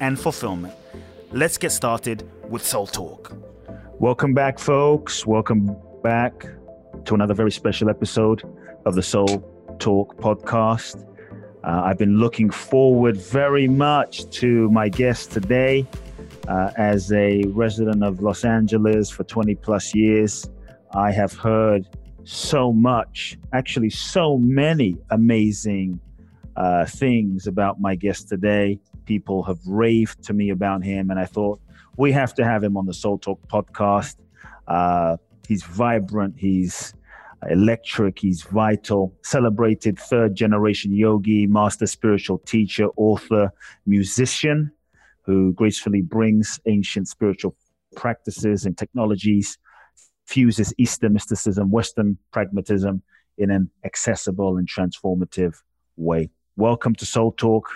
and fulfillment. Let's get started with Soul Talk. Welcome back, folks. Welcome back to another very special episode of the Soul Talk podcast. Uh, I've been looking forward very much to my guest today. Uh, as a resident of Los Angeles for 20 plus years, I have heard so much, actually, so many amazing uh, things about my guest today. People have raved to me about him, and I thought we have to have him on the Soul Talk podcast. Uh, he's vibrant, he's electric, he's vital, celebrated third generation yogi, master spiritual teacher, author, musician who gracefully brings ancient spiritual practices and technologies fuses Eastern mysticism, Western pragmatism in an accessible and transformative way. Welcome to Soul Talk,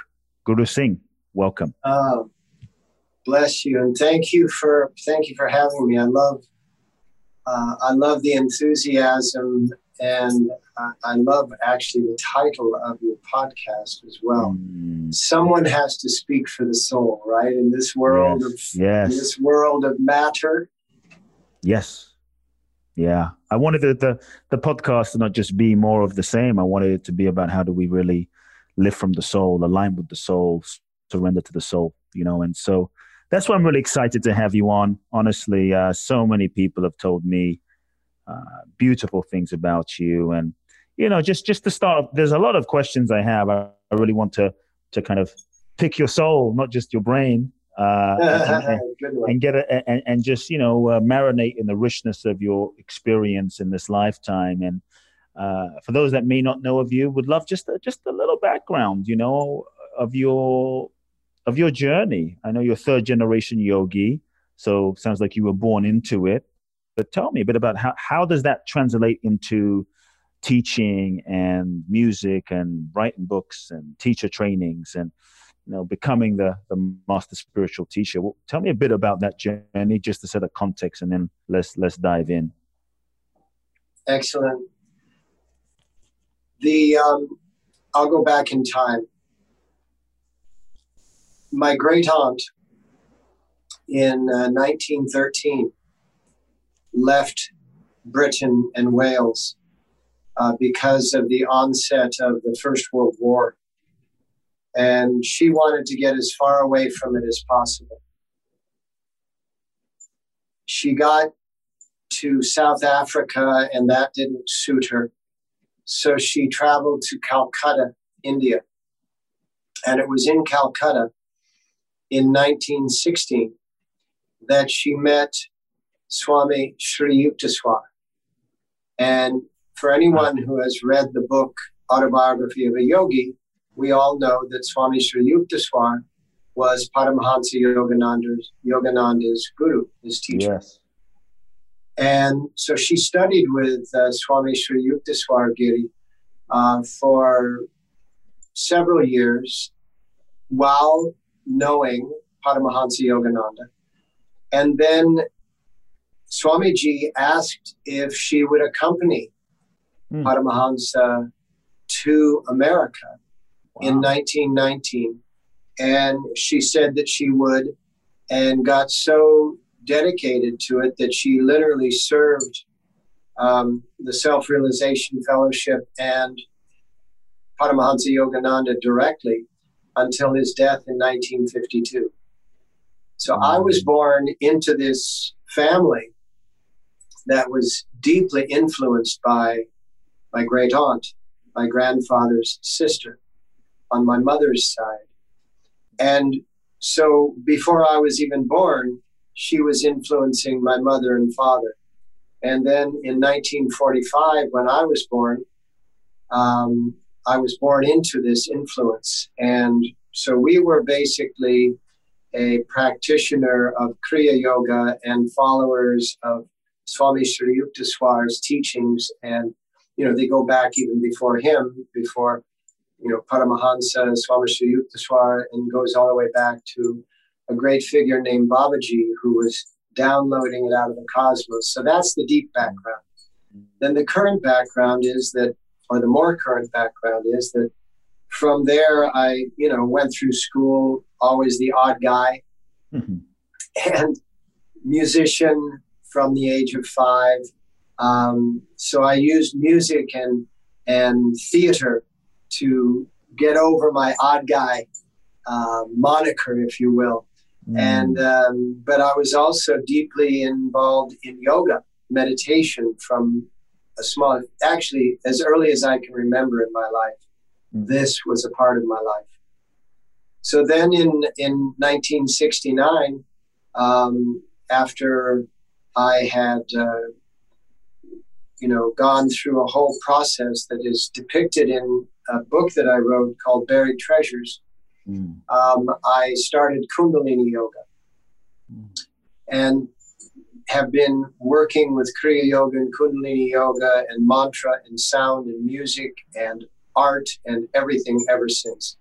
Guru Singh. Welcome. Uh, bless you, and thank you for thank you for having me. I love uh, I love the enthusiasm, and I, I love actually the title of your podcast as well. Mm. Someone has to speak for the soul, right? In this world yes. of yes. this world of matter. Yes yeah, I wanted the, the the podcast to not just be more of the same. I wanted it to be about how do we really live from the soul, align with the soul, surrender to the soul. You know, and so that's why I'm really excited to have you on. Honestly, uh, so many people have told me uh, beautiful things about you, and you know, just just to start, there's a lot of questions I have. I, I really want to to kind of pick your soul, not just your brain uh, and, and, get it and, and just you know uh, marinate in the richness of your experience in this lifetime and uh, for those that may not know of you would love just a, just a little background you know of your of your journey i know you're third generation yogi so sounds like you were born into it but tell me a bit about how, how does that translate into teaching and music and writing books and teacher trainings and you know, becoming the, the master spiritual teacher. Well, tell me a bit about that journey, just to set a context, and then let's let's dive in. Excellent. The um, I'll go back in time. My great aunt in uh, 1913 left Britain and Wales uh, because of the onset of the First World War and she wanted to get as far away from it as possible. She got to South Africa, and that didn't suit her. So she traveled to Calcutta, India. And it was in Calcutta in 1916 that she met Swami Sri Yukteswar. And for anyone who has read the book Autobiography of a Yogi, we all know that Swami Sri Yukteswar was Paramahansa Yogananda's, Yogananda's guru, his teacher. Yes. And so she studied with uh, Swami Sri Yukteswar Giri uh, for several years while knowing Paramahansa Yogananda. And then Swamiji asked if she would accompany mm. Paramahansa to America in 1919. And she said that she would, and got so dedicated to it that she literally served um, the Self Realization Fellowship and Paramahansa Yogananda directly until his death in 1952. So I was born into this family that was deeply influenced by my great aunt, my grandfather's sister on my mother's side. And so before I was even born, she was influencing my mother and father. And then in 1945, when I was born, um, I was born into this influence. And so we were basically a practitioner of Kriya Yoga and followers of Swami Sri Yukteswar's teachings. And, you know, they go back even before him, before, you know, Paramahansa, Swami Sri Yukteswar, and goes all the way back to a great figure named Babaji who was downloading it out of the cosmos. So that's the deep background. Then the current background is that, or the more current background is that from there, I, you know, went through school, always the odd guy, mm-hmm. and musician from the age of five. Um, so I used music and and theater to get over my odd guy uh, moniker, if you will. Mm. And um, but I was also deeply involved in yoga, meditation from a small, actually as early as I can remember in my life this was a part of my life. So then in, in 1969, um, after I had, uh, you know, gone through a whole process that is depicted in a book that I wrote called Buried Treasures, mm. um, I started Kundalini Yoga. Mm. And have been working with Kriya Yoga and Kundalini Yoga and mantra and sound and music and art, and everything ever since.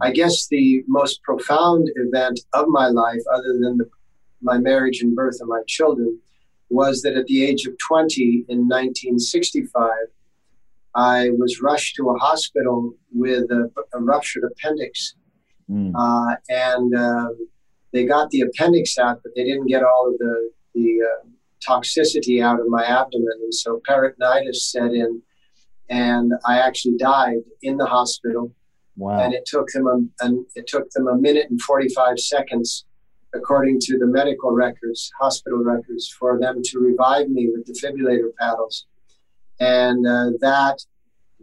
I guess the most profound event of my life, other than the, my marriage and birth of my children, was that at the age of 20 in 1965, I was rushed to a hospital with a, a ruptured appendix. Mm. Uh, and uh, they got the appendix out, but they didn't get all of the, the uh, toxicity out of my abdomen. And so peritonitis set in and I actually died in the hospital. Wow. And it took them a, and it took them a minute and 45 seconds, according to the medical records, hospital records, for them to revive me with defibrillator paddles. And uh, that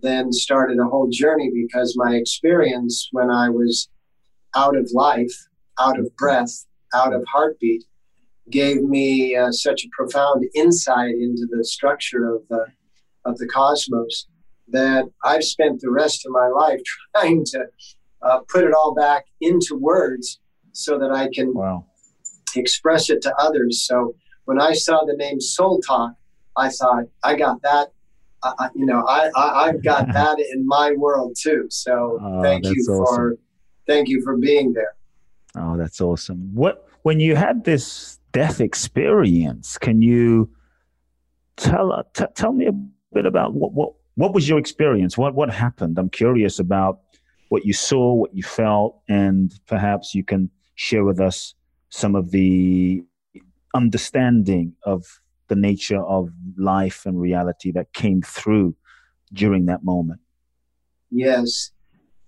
then started a whole journey because my experience when I was out of life, out of breath, out of heartbeat, gave me uh, such a profound insight into the structure of the of the cosmos that I've spent the rest of my life trying to uh, put it all back into words so that I can wow. express it to others. So when I saw the name Soul Talk, I thought, I got that. You know, I, I have got that in my world too. So oh, thank you for awesome. thank you for being there. Oh, that's awesome. What when you had this death experience, can you tell uh, t- tell me a bit about what what what was your experience? What what happened? I'm curious about what you saw, what you felt, and perhaps you can share with us some of the understanding of the nature of life and reality that came through during that moment. Yes.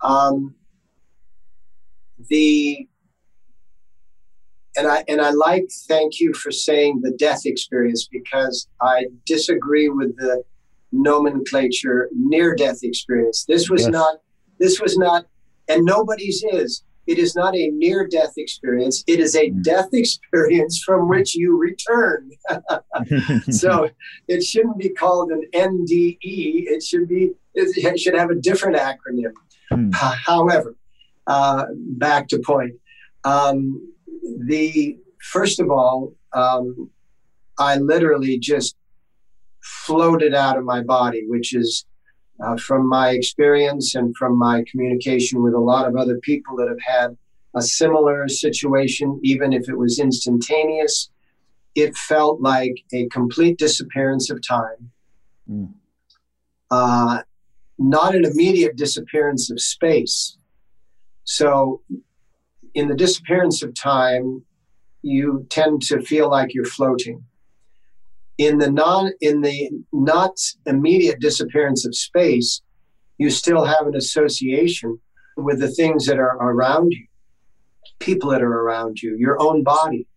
Um, the and I and I like thank you for saying the death experience because I disagree with the nomenclature near death experience. This was yes. not, this was not, and nobody's is. It is not a near death experience. It is a mm. death experience from which you return. so it shouldn't be called an NDE. It should be, it should have a different acronym. Hmm. However, uh, back to point. Um, the first of all, um, I literally just floated out of my body, which is uh, from my experience and from my communication with a lot of other people that have had a similar situation, even if it was instantaneous. It felt like a complete disappearance of time, mm. uh, not an immediate disappearance of space. So, in the disappearance of time, you tend to feel like you're floating. In the non in the not immediate disappearance of space you still have an association with the things that are around you people that are around you your own body.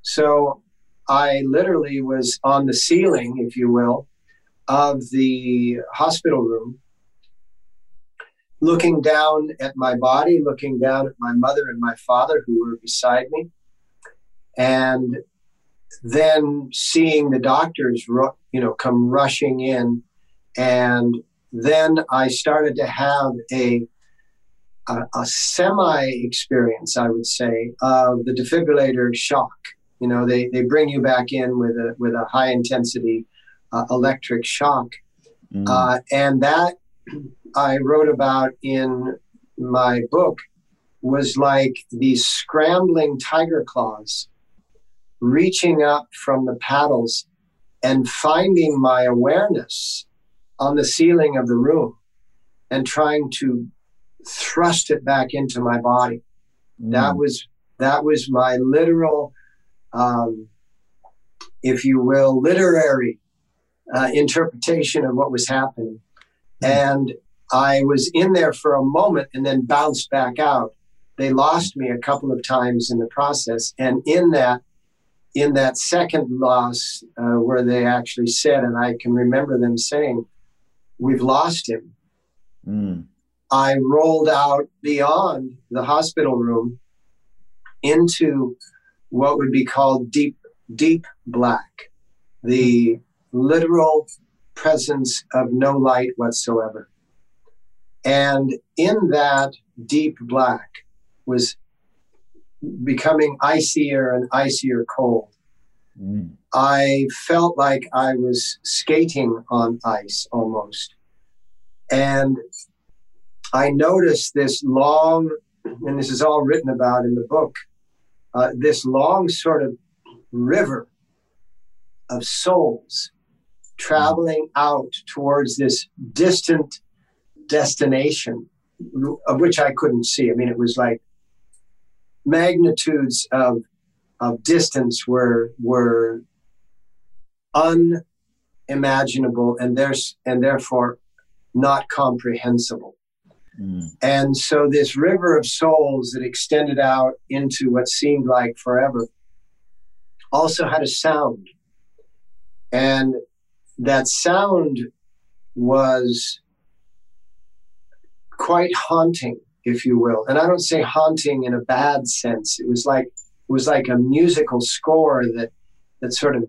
So i literally was on the ceiling if you will of the hospital room looking down at my body looking down at my mother and my father who were beside me and then seeing the doctors, you know, come rushing in, and then I started to have a a, a semi experience, I would say, of the defibrillator shock. You know, they, they bring you back in with a with a high intensity uh, electric shock, mm. uh, and that I wrote about in my book was like these scrambling tiger claws reaching up from the paddles and finding my awareness on the ceiling of the room and trying to thrust it back into my body. Mm. That was that was my literal, um, if you will, literary uh, interpretation of what was happening. Mm. And I was in there for a moment and then bounced back out. They lost me a couple of times in the process, and in that in that second loss, uh, where they actually said, and I can remember them saying, "We've lost him." Mm. I rolled out beyond the hospital room into what would be called deep, deep black, the literal presence of no light whatsoever. And in that deep black was becoming icier and icier cold. Mm. I felt like I was skating on ice almost. And I noticed this long, and this is all written about in the book, uh, this long sort of river of souls traveling out towards this distant destination of which I couldn't see. I mean, it was like magnitudes of of distance were were unimaginable and there's and therefore not comprehensible. Mm. And so this river of souls that extended out into what seemed like forever also had a sound. And that sound was quite haunting, if you will. And I don't say haunting in a bad sense. It was like it was like a musical score that that sort of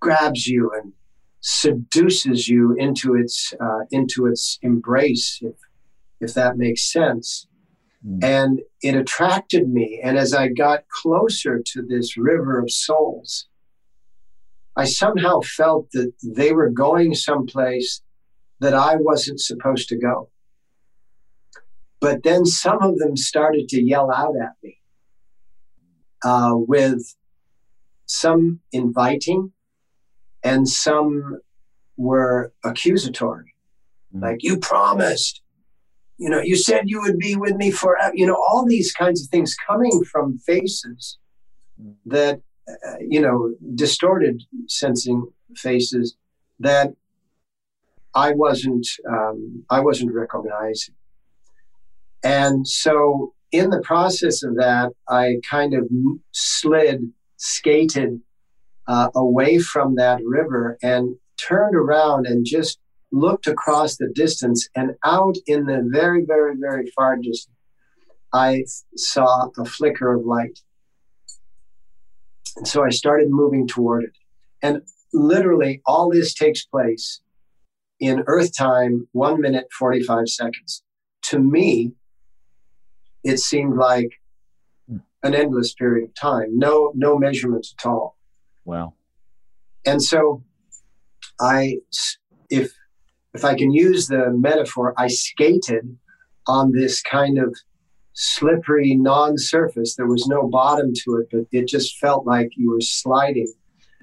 grabs you and seduces you into its uh, into its embrace, if if that makes sense. Mm. And it attracted me. And as I got closer to this river of souls, I somehow felt that they were going someplace that I wasn't supposed to go. But then some of them started to yell out at me uh, with some inviting and some were accusatory. Mm. Like, you promised, you know, you said you would be with me forever. You know, all these kinds of things coming from faces that, uh, you know, distorted sensing faces that I wasn't, um, I wasn't recognizing. And so, in the process of that, I kind of slid, skated uh, away from that river and turned around and just looked across the distance and out in the very, very, very far distance, I saw a flicker of light. And so I started moving toward it. And literally, all this takes place in Earth time, one minute, 45 seconds. To me, it seemed like an endless period of time, no, no measurements at all. Wow. And so I, if if I can use the metaphor, I skated on this kind of slippery non-surface. There was no bottom to it, but it just felt like you were sliding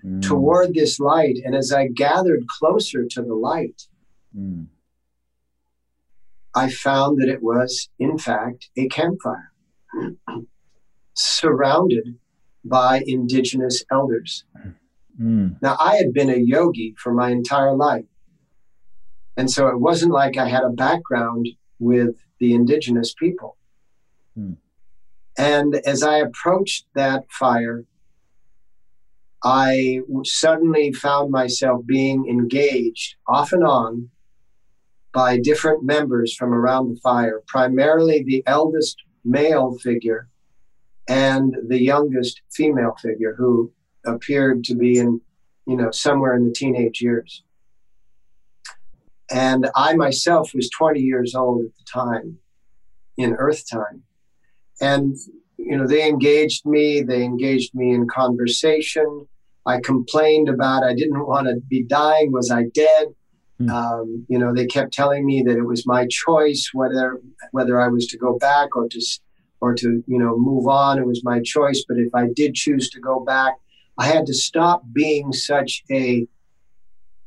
mm. toward this light. And as I gathered closer to the light, mm. I found that it was, in fact, a campfire surrounded by indigenous elders. Mm. Now, I had been a yogi for my entire life. And so it wasn't like I had a background with the indigenous people. Mm. And as I approached that fire, I suddenly found myself being engaged off and on by different members from around the fire, primarily the eldest male figure and the youngest female figure who appeared to be in, you know, somewhere in the teenage years. And I myself was 20 years old at the time in Earth time. And, you know, they engaged me, they engaged me in conversation. I complained about I didn't want to be dying. Was I dead? Mm. Um, you know, they kept telling me that it was my choice whether whether I was to go back or to or to you know move on. It was my choice. But if I did choose to go back, I had to stop being such a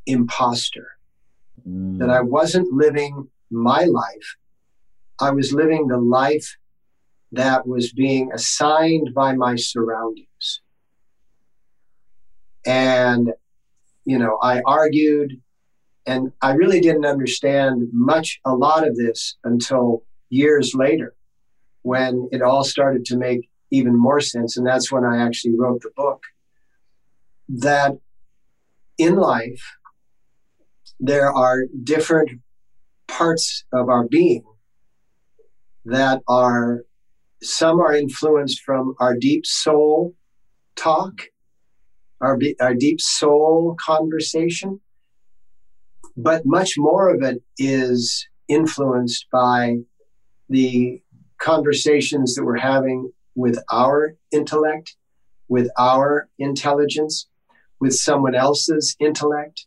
imposter mm. that I wasn't living my life. I was living the life that was being assigned by my surroundings. And, you know, I argued and I really didn't understand much, a lot of this until years later when it all started to make even more sense. And that's when I actually wrote the book. That in life, there are different parts of our being that are, some are influenced from our deep soul talk, our, our deep soul conversation, but much more of it is influenced by the conversations that we're having with our intellect, with our intelligence, with someone else's intellect,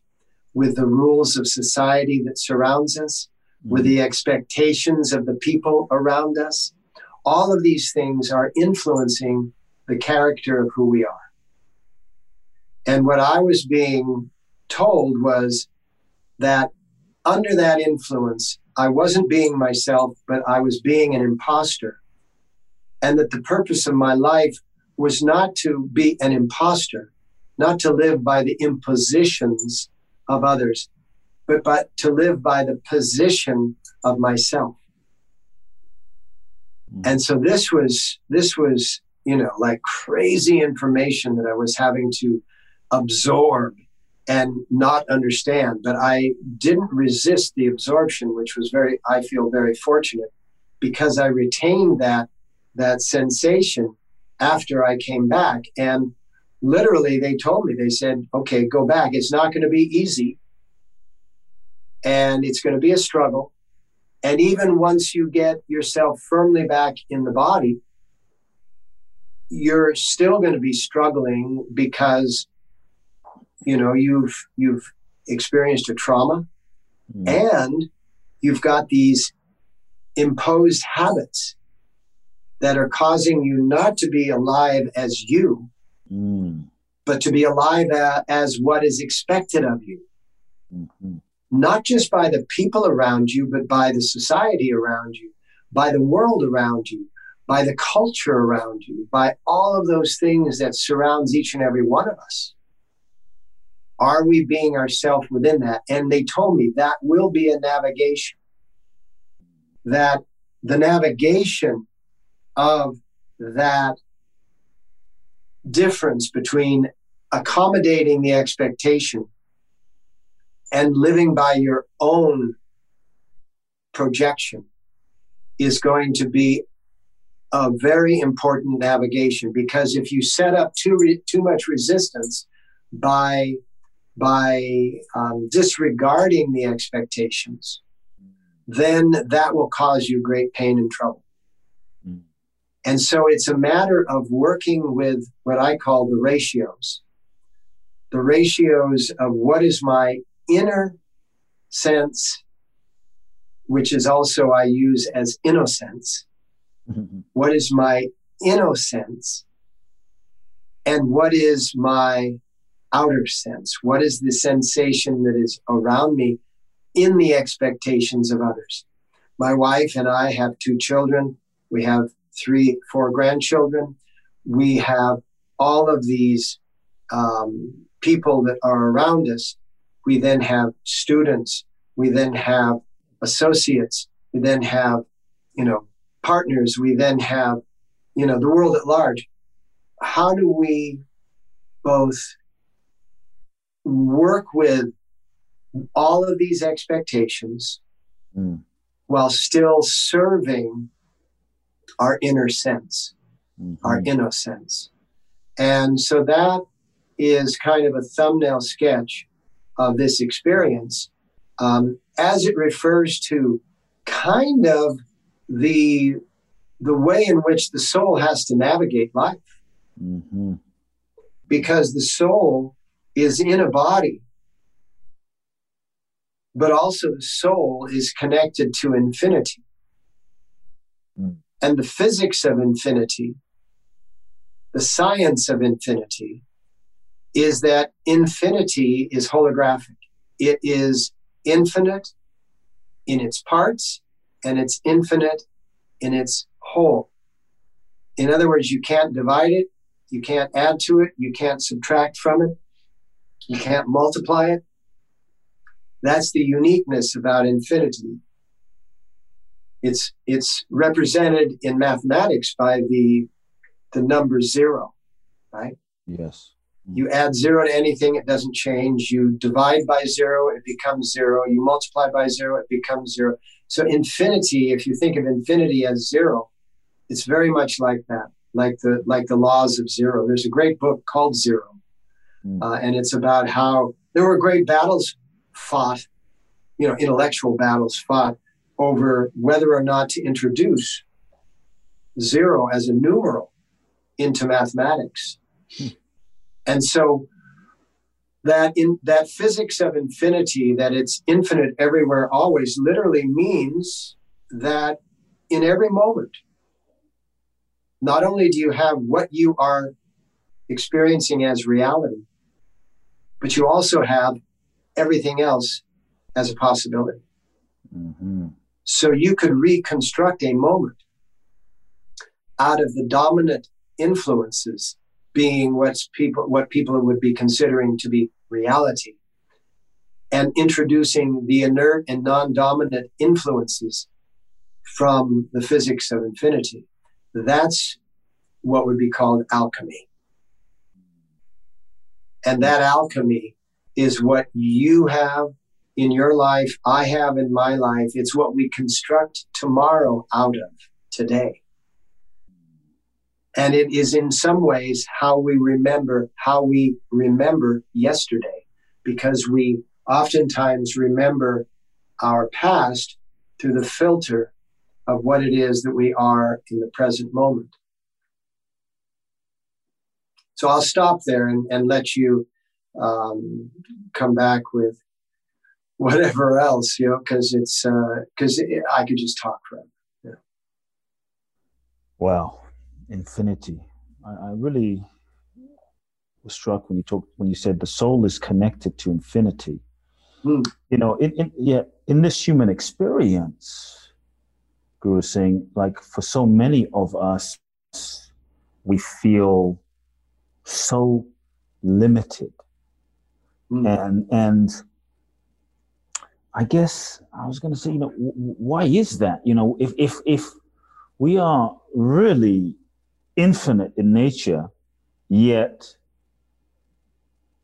with the rules of society that surrounds us, mm-hmm. with the expectations of the people around us. All of these things are influencing the character of who we are. And what I was being told was that under that influence, I wasn't being myself, but I was being an imposter. And that the purpose of my life was not to be an imposter, not to live by the impositions of others, but, but to live by the position of myself. Mm. And so this was, this was, you know, like crazy information that I was having to absorb and not understand. But I didn't resist the absorption, which was very, I feel very fortunate because I retained that, that sensation after I came back. And literally they told me, they said, okay, go back. It's not going to be easy. And it's going to be a struggle. And even once you get yourself firmly back in the body, you're still going to be struggling because you know you've you've experienced a trauma mm. and you've got these imposed habits that are causing you not to be alive as you mm. but to be alive a, as what is expected of you. Mm-hmm. Not just by the people around you, but by the society around you, by the world around you, by the culture around you, by all of those things that surrounds each and every one of us. Are we being ourselves within that? And they told me that will be a navigation. That the navigation of that difference between accommodating the expectation and living by your own projection is going to be a very important navigation because if you set up too re- too much resistance by by um, disregarding the expectations, then that will cause you great pain and trouble. And so it's a matter of working with what I call the ratios the ratios of what is my inner sense, which is also I use as innocence. Mm-hmm. What is my innocence? And what is my outer sense? What is the sensation that is around me in the expectations of others? My wife and I have two children. We have three, four grandchildren. We have all of these um, people that are around us. We then have students. We then have associates. We then have, you know, partners. We then have, you know, the world at large. How do we both work with all of these expectations mm. while still serving our inner sense. mm-hmm. our innocence. And so that is kind of a thumbnail sketch of this experience um, as it refers to kind of the the way in which the soul has to navigate life mm-hmm. because the soul is in a body but also the soul is connected to infinity mm. and the physics of infinity the science of infinity is that infinity is holographic. It is infinite in its parts and it's infinite in its whole. In other words, you can't divide it, you can't add to it, you can't subtract from it, you can't multiply it. That's the uniqueness about infinity. It's, it's represented in mathematics by the, the number zero, right? Yes. You add zero to anything, it doesn't change. You divide by zero, it becomes zero. You multiply by zero, it becomes zero. So, infinity, if you think of infinity as zero, it's very much like that, like the like the laws of zero. There's a great book called Zero. Uh, and it's about how there were great battles fought, you know, intellectual battles fought over whether or not to introduce zero as a numeral into mathematics. Hmm. And so that in that physics of infinity, that it's infinite everywhere always, literally means that in every moment, not only do you have what you are experiencing as reality, but you also have everything else as a possibility. Mm-hmm. So you could reconstruct a moment out of the dominant influences being what's people what people would be considering to be reality and introducing the inert and non-dominant influences from the physics of infinity that's what would be called alchemy and that alchemy is what you have in your life i have in my life. It's what we construct tomorrow out of today. And it is in some ways how we remember how we remember yesterday, because we oftentimes remember our past through the filter of what it is that we are in the present moment. So I'll stop there and, and let you um, come back with whatever else, you know, because it's because uh, I could just talk forever. Yeah. Wow infinity. I, I really was struck when you talked when you said the soul is connected to infinity. Mm. You know, in, in yeah, in this human experience, Guru Singh, like for so many of us, we feel so limited. Mm. And and I guess I was going to say, you know, w- why is that? You know, if if if we are really infinite in nature, yet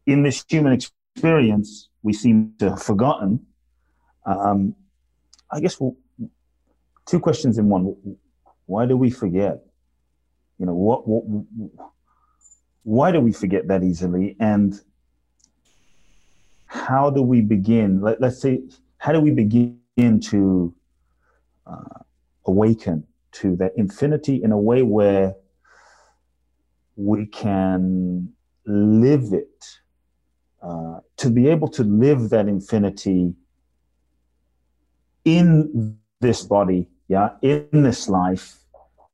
in this human experience, we seem to have forgotten. Um, I guess we'll, two questions in one. Why do we forget? You know, what, what, why do we forget that easily? And how do we begin? Let, us say, how do we begin to uh, awaken to that infinity in a way where we can live it, uh, to be able to live that infinity in this body, yeah, in this life,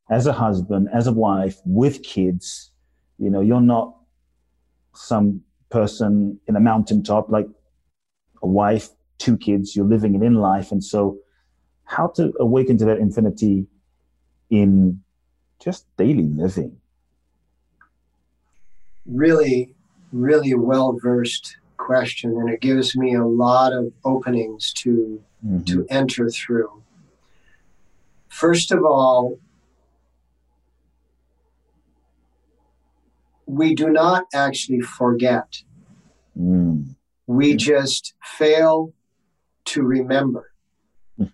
as a husband, as a wife, with kids. You know, you're not some person in a mountaintop like a wife, two kids, you're living it in life. And so, how to awaken to that infinity in just daily living? really, really well versed question, and it gives me a lot of openings to mm-hmm. to enter through. First of all, we do not actually forget. Mm. We just fail to remember.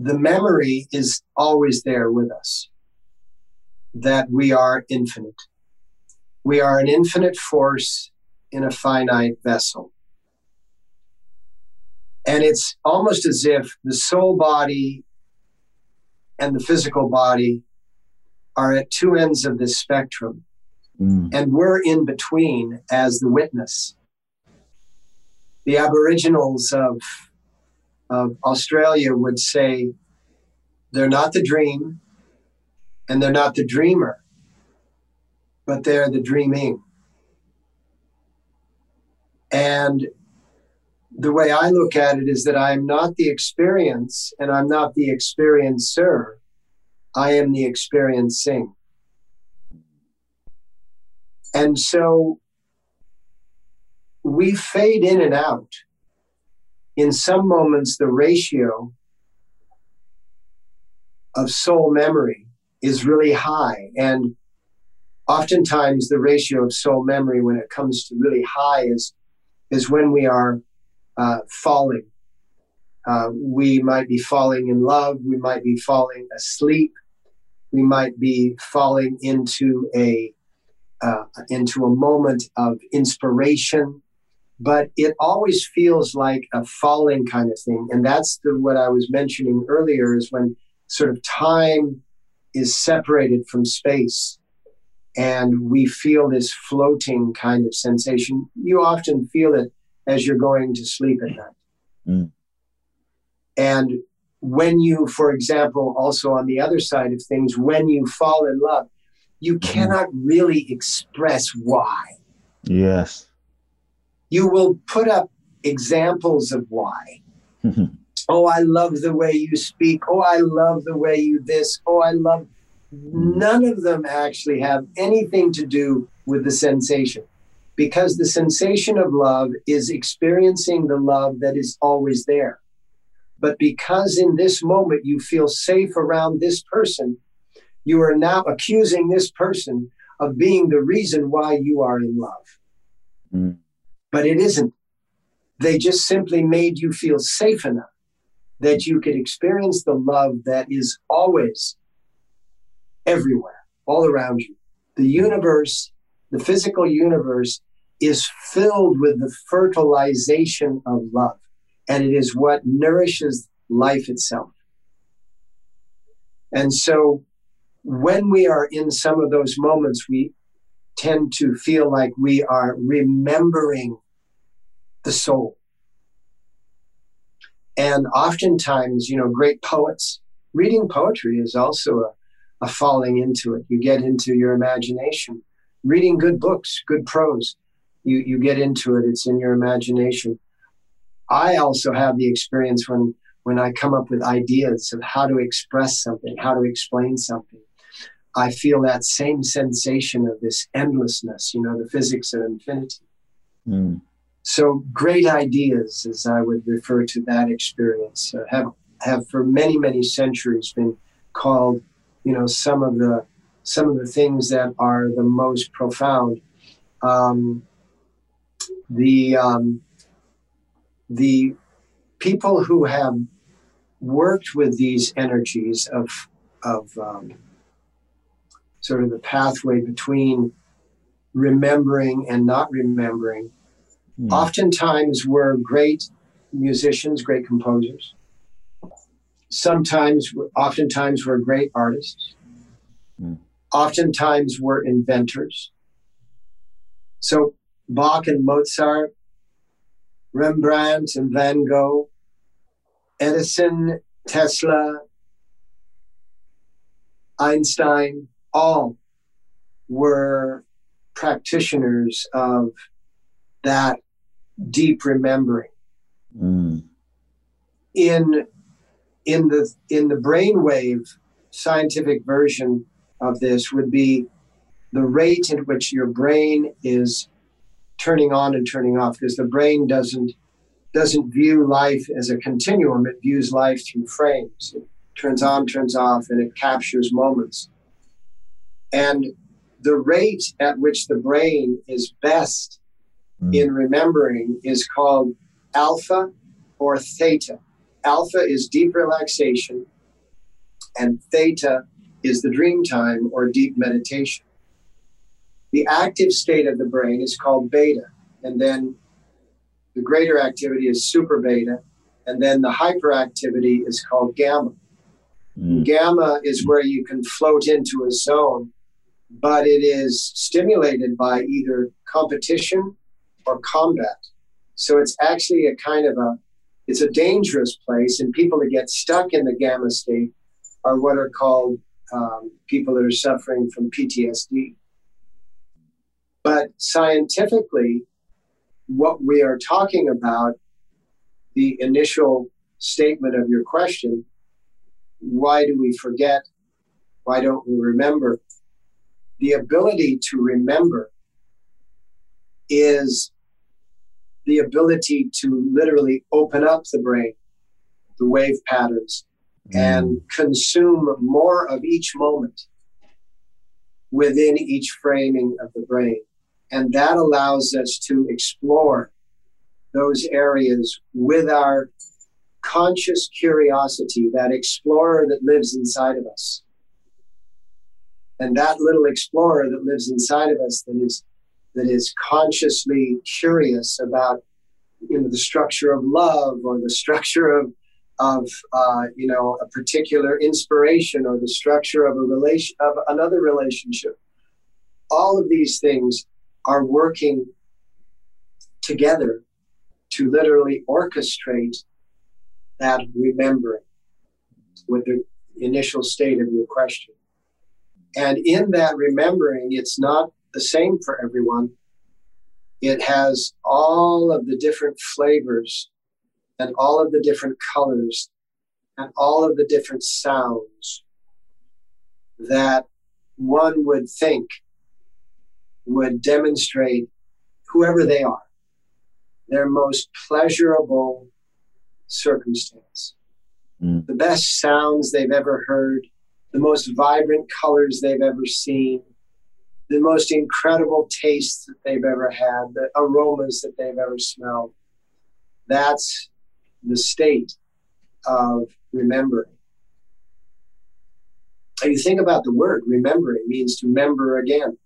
The memory is always there with us. that we are infinite. We are an infinite force in a finite vessel. And it's almost as if the soul body and the physical body are at two ends of this spectrum. Mm. And we're in between as the witness. The Aboriginals of, of Australia would say they're not the dream and they're not the dreamer, but they're the dreaming. And the way I look at it is that I'm not the experience and I'm not the experiencer. I am the experiencing. And so we fade in and out. In some moments, the ratio of soul memory is really high. And oftentimes, the ratio of soul memory when it comes to really high is, is when we are uh, falling. Uh, we might be falling in love. We might be falling asleep. We might be falling into a uh, into a moment of inspiration, but it always feels like a falling kind of thing. And that's the, what I was mentioning earlier is when sort of time is separated from space and we feel this floating kind of sensation. You often feel it as you're going to sleep at night. Mm. And when you, for example, also on the other side of things, when you fall in love, you mm-hmm. cannot really express why. Yes. You will put up examples of why. oh, I love the way you speak. Oh, I love the way you this. Oh, I love. None of them actually have anything to do with the sensation because the sensation of love is experiencing the love that is always there. But because in this moment you feel safe around this person, you are now accusing this person of being the reason why you are in love. Mm. But it isn't. They just simply made you feel safe enough that you could experience the love that is always everywhere, all around you. The universe, the physical universe, is filled with the fertilization of love, and it is what nourishes life itself. And so, when we are in some of those moments, we tend to feel like we are remembering the soul. And oftentimes, you know, great poets, reading poetry is also a, a falling into it. You get into your imagination. Reading good books, good prose, you you get into it it's in your imagination i also have the experience when when i come up with ideas of how to express something how to explain something. I feel that same sensation of this endlessness you know the physics of infinity. Mm. so great ideas as i would refer to that experience uh, have have for many many centuries been called you know some of the some of the things that are the most profound. Um, the um, the people who have worked with these energies of of um, sort of the pathway between remembering and not remembering mm. oftentimes were great musicians great composers sometimes oftentimes were great artists mm. oftentimes were inventors so Bach and Mozart, Rembrandt and Van Gogh, Edison, Tesla, Einstein, all were practitioners of that deep remembering. Mm. In in the in the brainwave scientific version of this would be the rate at which your brain is turning on and turning off because the brain doesn't doesn't view life as a continuum it views life through frames it turns on turns off and it captures moments and the rate at which the brain is best mm. in remembering is called alpha or theta alpha is deep relaxation and theta is the dream time or deep meditation. The active state of the brain is called beta, and then the greater activity is super beta, and then the hyperactivity is called gamma. Mm. Gamma is where you can float into a zone, but it is stimulated by either competition or combat. So it's actually a kind of a it's a dangerous place, and people that get stuck in the gamma state are what are called um, people that are suffering from PTSD. But scientifically, what we are talking about, the initial statement of your question, why do we forget? Why don't we remember? The ability to remember is the ability to literally open up the brain, the wave patterns, mm. and consume more of each moment within each framing of the brain. And that allows us to explore those areas with our conscious curiosity, that explorer that lives inside of us. And that little explorer that lives inside of us that is that is consciously curious about you know the structure of love or the structure of of uh, you know a particular inspiration or the structure of a relation of another relationship all of these things are working together to literally orchestrate that remembering with the initial state of your question. And in that remembering, it's not the same for everyone. It has all of the different flavors and all of the different colors and all of the different sounds that one would think would demonstrate whoever they are, their most pleasurable circumstance. Mm. The best sounds they've ever heard, the most vibrant colors they've ever seen, the most incredible tastes that they've ever had, the aromas that they've ever smelled. That's the state of remembering. And you think about the word remembering means to member again.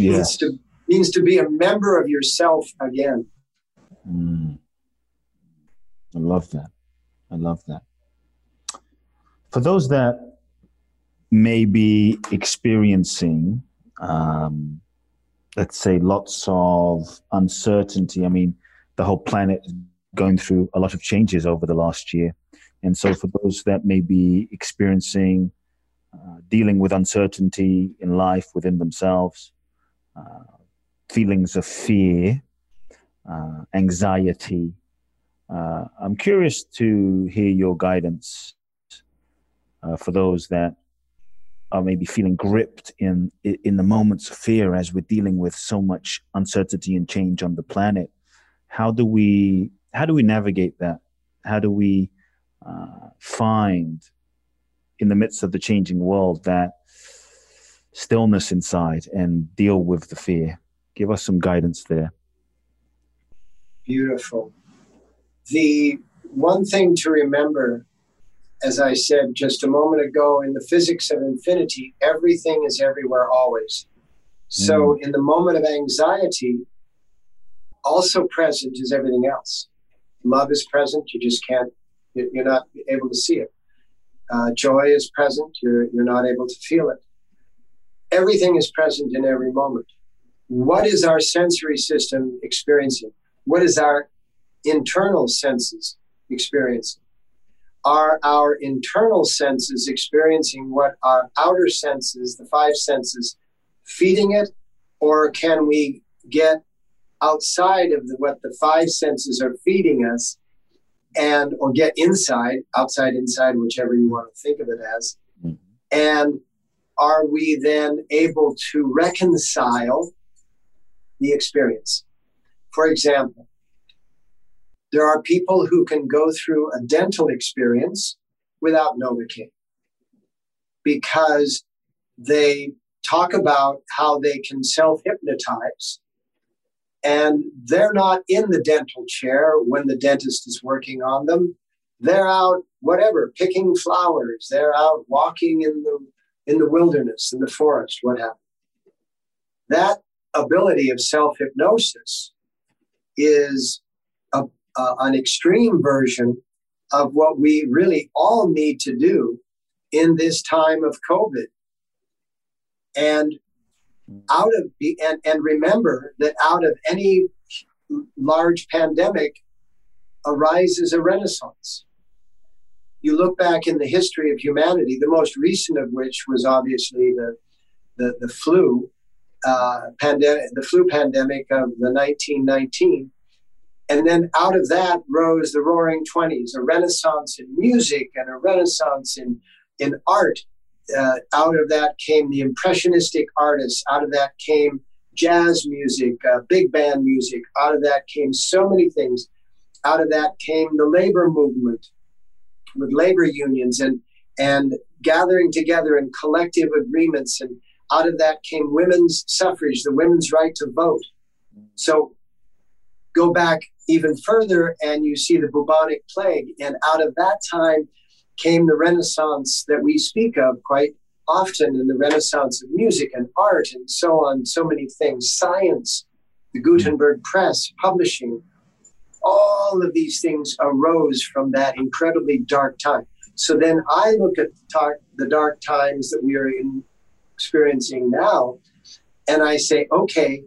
Yeah. Means to means to be a member of yourself again. Mm. I love that. I love that. For those that may be experiencing, um, let's say, lots of uncertainty. I mean, the whole planet is going through a lot of changes over the last year. And so, for those that may be experiencing, uh, dealing with uncertainty in life within themselves, feelings of fear, uh, anxiety. Uh, I'm curious to hear your guidance for those that are maybe feeling gripped in in the moments of fear as we're dealing with so much uncertainty and change on the planet. How do we how do we navigate that? How do we uh, find in the midst of the changing world that stillness inside and deal with the fear. Give us some guidance there. Beautiful. The one thing to remember, as I said just a moment ago, in the physics of infinity, everything is everywhere always. So, mm. in the moment of anxiety, also present is everything else. Love is present, you just can't, you're not able to see it. Uh, joy is present, you're, you're not able to feel it everything is present in every moment. What is our sensory system experiencing? What is our internal senses experiencing? Are our internal senses experiencing what our outer senses, the five senses, feeding it? Or can we get outside of the, what the five senses are feeding us and or get inside, outside, inside, whichever you want to think of it as, mm-hmm. and are we then able to reconcile the experience? For example, there are people who can go through a dental experience without Novocaine because they talk about how they can self hypnotize and they're not in the dental chair when the dentist is working on them. They're out, whatever, picking flowers. They're out walking in the in the wilderness, in the forest, what happened? That ability of self hypnosis is a, uh, an extreme version of what we really all need to do in this time of COVID. And out of the and, and remember that out of any large pandemic arises a renaissance. You look back in the history of humanity, the most recent of which was obviously the the, the flu uh, pandemic, the flu pandemic of the 1919. And then out of that rose the Roaring Twenties, a renaissance in music and a renaissance in in art. Uh, out of that came the impressionistic artists. Out of that came jazz music, uh, big band music. Out of that came so many things. Out of that came the labor movement with labor unions and and gathering together in collective agreements. And out of that came women's suffrage, the women's right to vote. So go back even further and you see the bubonic plague. And out of that time came the Renaissance that we speak of quite often in the Renaissance of music and art and so on, so many things, science, the Gutenberg press, publishing. All of these things arose from that incredibly dark time. So then I look at the dark times that we are in, experiencing now, and I say, okay,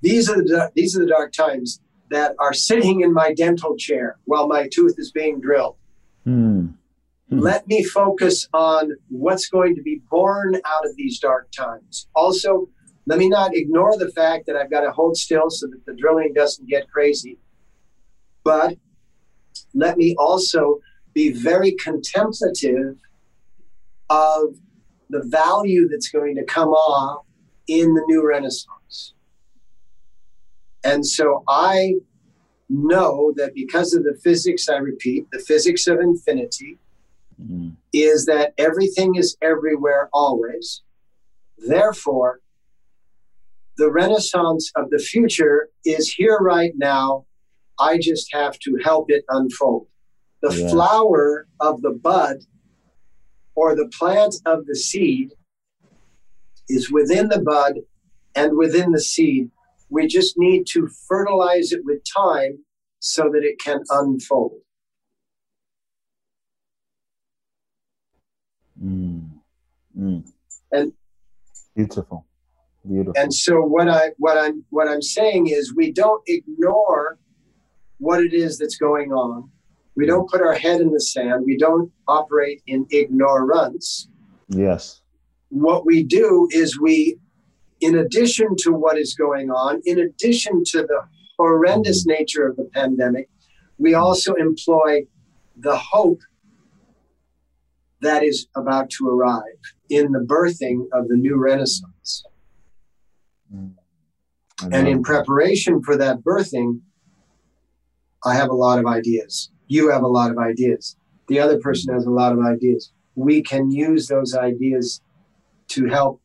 these are the these are the dark times that are sitting in my dental chair while my tooth is being drilled. Mm. Mm. Let me focus on what's going to be born out of these dark times. Also, let me not ignore the fact that I've got to hold still so that the drilling doesn't get crazy. But let me also be very contemplative of the value that's going to come off in the new Renaissance. And so I know that because of the physics, I repeat, the physics of infinity, mm. is that everything is everywhere always. Therefore, the renaissance of the future is here right now. I just have to help it unfold. The yeah. flower of the bud or the plant of the seed is within the bud and within the seed. We just need to fertilize it with time so that it can unfold. Mm. Mm. And beautiful, beautiful. And so what I what I'm what I'm saying is we don't ignore what it is that's going on. We don't put our head in the sand. We don't operate in ignorance. Yes. What we do is we, in addition to what is going on, in addition to the horrendous mm. nature of the pandemic, we also employ the hope that is about to arrive in the birthing of the new Renaissance. Mm. And in preparation for that birthing, I have a lot of ideas. You have a lot of ideas. The other person has a lot of ideas. We can use those ideas to help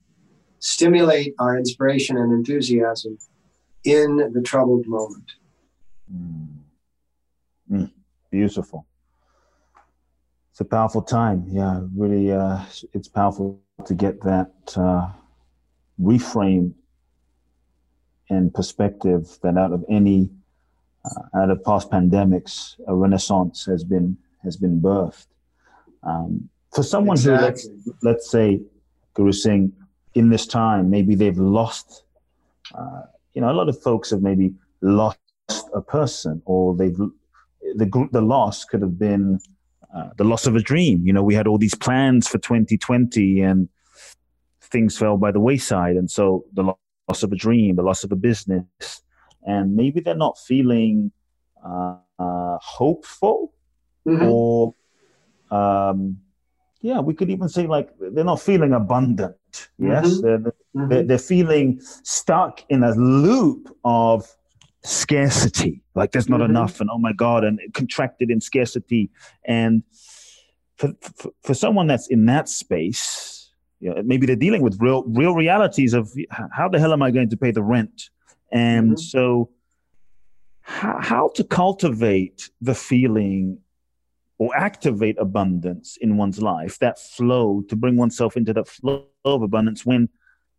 stimulate our inspiration and enthusiasm in the troubled moment. Mm. Mm. Beautiful it's a powerful time. Yeah, really, uh, it's powerful to get that uh, reframe and perspective that out of any out of past pandemics, a renaissance has been has been birthed. Um, for someone exactly. who let's let's say Guru Singh in this time, maybe they've lost. Uh, you know, a lot of folks have maybe lost a person, or they've the the loss could have been uh, the loss of a dream. You know, we had all these plans for 2020 and things fell by the wayside. And so the loss of a dream, the loss of a business, and maybe they're not feeling uh, uh, hopeful mm-hmm. or, um, yeah, we could even say like they're not feeling abundant. Yes, mm-hmm. They're, mm-hmm. they're, they're feeling stuck in a loop of scarcity like there's not mm-hmm. enough and oh my god and contracted in scarcity and for, for, for someone that's in that space you know, maybe they're dealing with real real realities of how the hell am i going to pay the rent and mm-hmm. so how, how to cultivate the feeling or activate abundance in one's life, that flow to bring oneself into that flow of abundance when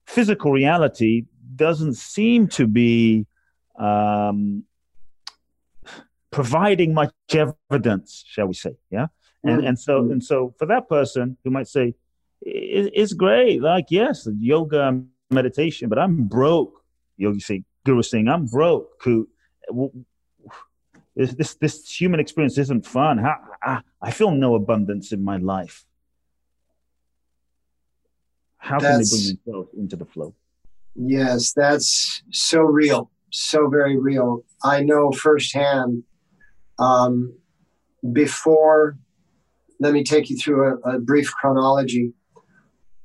physical reality doesn't seem to be um, providing much evidence, shall we say? Yeah, and mm-hmm. and so and so for that person who might say, "It's great, like yes, yoga, meditation, but I'm broke." Yogi say, Guru saying, "I'm broke." Coot. This, this this human experience isn't fun. I, I, I feel no abundance in my life. How can they bring themselves into the flow? Yes, that's so real, so very real. I know firsthand um, before, let me take you through a, a brief chronology.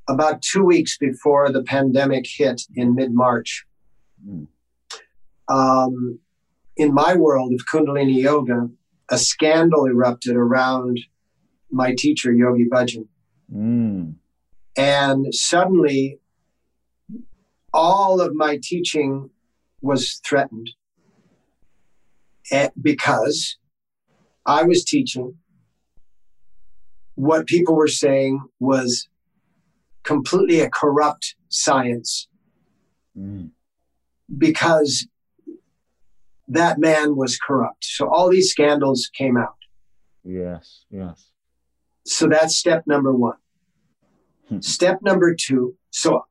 About two weeks before the pandemic hit in mid March, mm. Um, in my world of Kundalini Yoga, a scandal erupted around my teacher, Yogi Bhajan. Mm. And suddenly, all of my teaching was threatened because I was teaching what people were saying was completely a corrupt science mm. because that man was corrupt. So all these scandals came out. Yes, yes. So that's step number one. Hmm. Step number two. So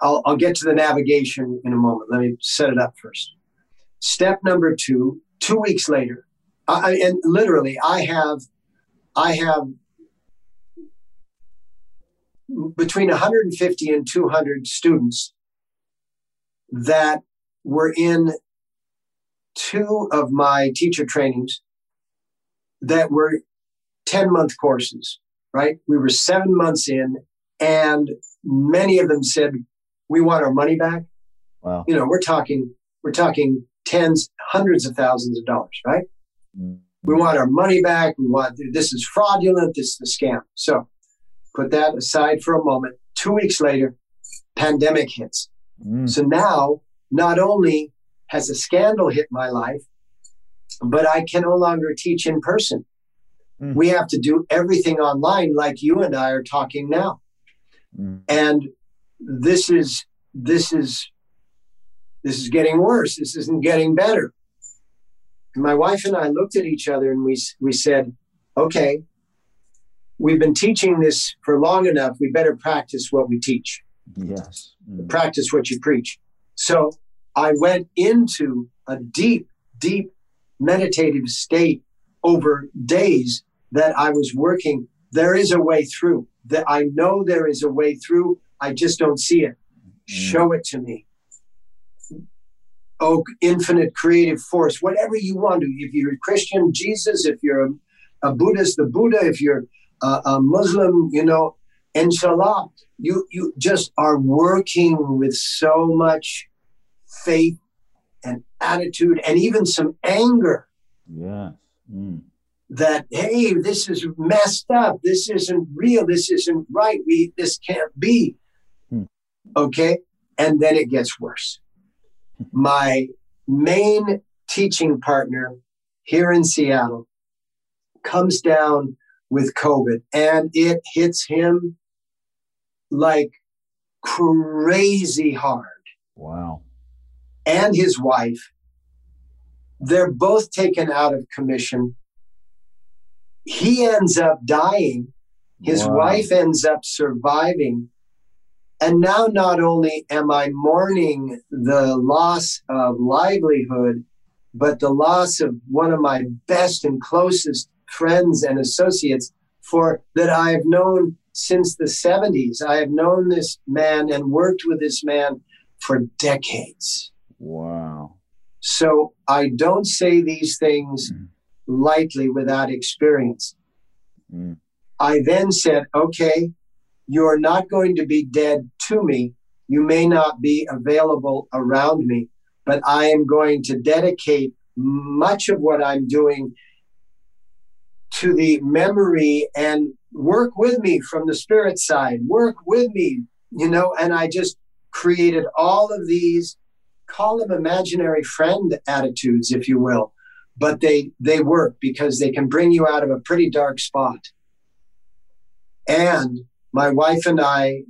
I'll, I'll get to the navigation in a moment. Let me set it up first. Step number two, two weeks later, I, and literally, I have, I have between 150 and 200 students that were in two of my teacher trainings that were 10 month courses, right? We were seven months in, and many of them said, We want our money back. Wow. You know, we're talking, we're talking tens, hundreds of thousands of dollars, right? We want our money back. We want this is fraudulent. This is a scam. So put that aside for a moment. Two weeks later, pandemic hits. Mm. So now, not only has a scandal hit my life, but I can no longer teach in person. Mm. We have to do everything online, like you and I are talking now. Mm. And this is this is this is getting worse. This isn't getting better. And my wife and I looked at each other and we, we said, okay, we've been teaching this for long enough. We better practice what we teach. Yes. Mm. Practice what you preach. So I went into a deep, deep meditative state over days that I was working. There is a way through. That I know there is a way through. I just don't see it. Mm. Show it to me oh, infinite creative force, whatever you want to. If you're a Christian, Jesus. If you're a, a Buddhist, the Buddha. If you're a, a, Muslim, you know, inshallah. You you just are working with so much faith and attitude, and even some anger. Yeah. Mm. That hey, this is messed up. This isn't real. This isn't right. We this can't be. Mm. Okay, and then it gets worse my main teaching partner here in Seattle comes down with COVID and it hits him like crazy hard. Wow. And his wife, they're both taken out of commission. He ends up dying. His wow. wife ends up surviving. And now, not only am I mourning the loss of livelihood, but the loss of one of my best and closest friends and associates for that I have known since the 70s. I have known this man and worked with this man for decades. Wow. So I don't say these things mm. lightly without experience. Mm. I then said, okay, you're not going to be dead to me. You may not be available around me, but I am going to dedicate much of what I'm doing to the memory and work with me from the spirit side, work with me, you know, and I just created all of these, call them imaginary friend attitudes, if you will, but they they work because they can bring you out of a pretty dark spot. And my wife and I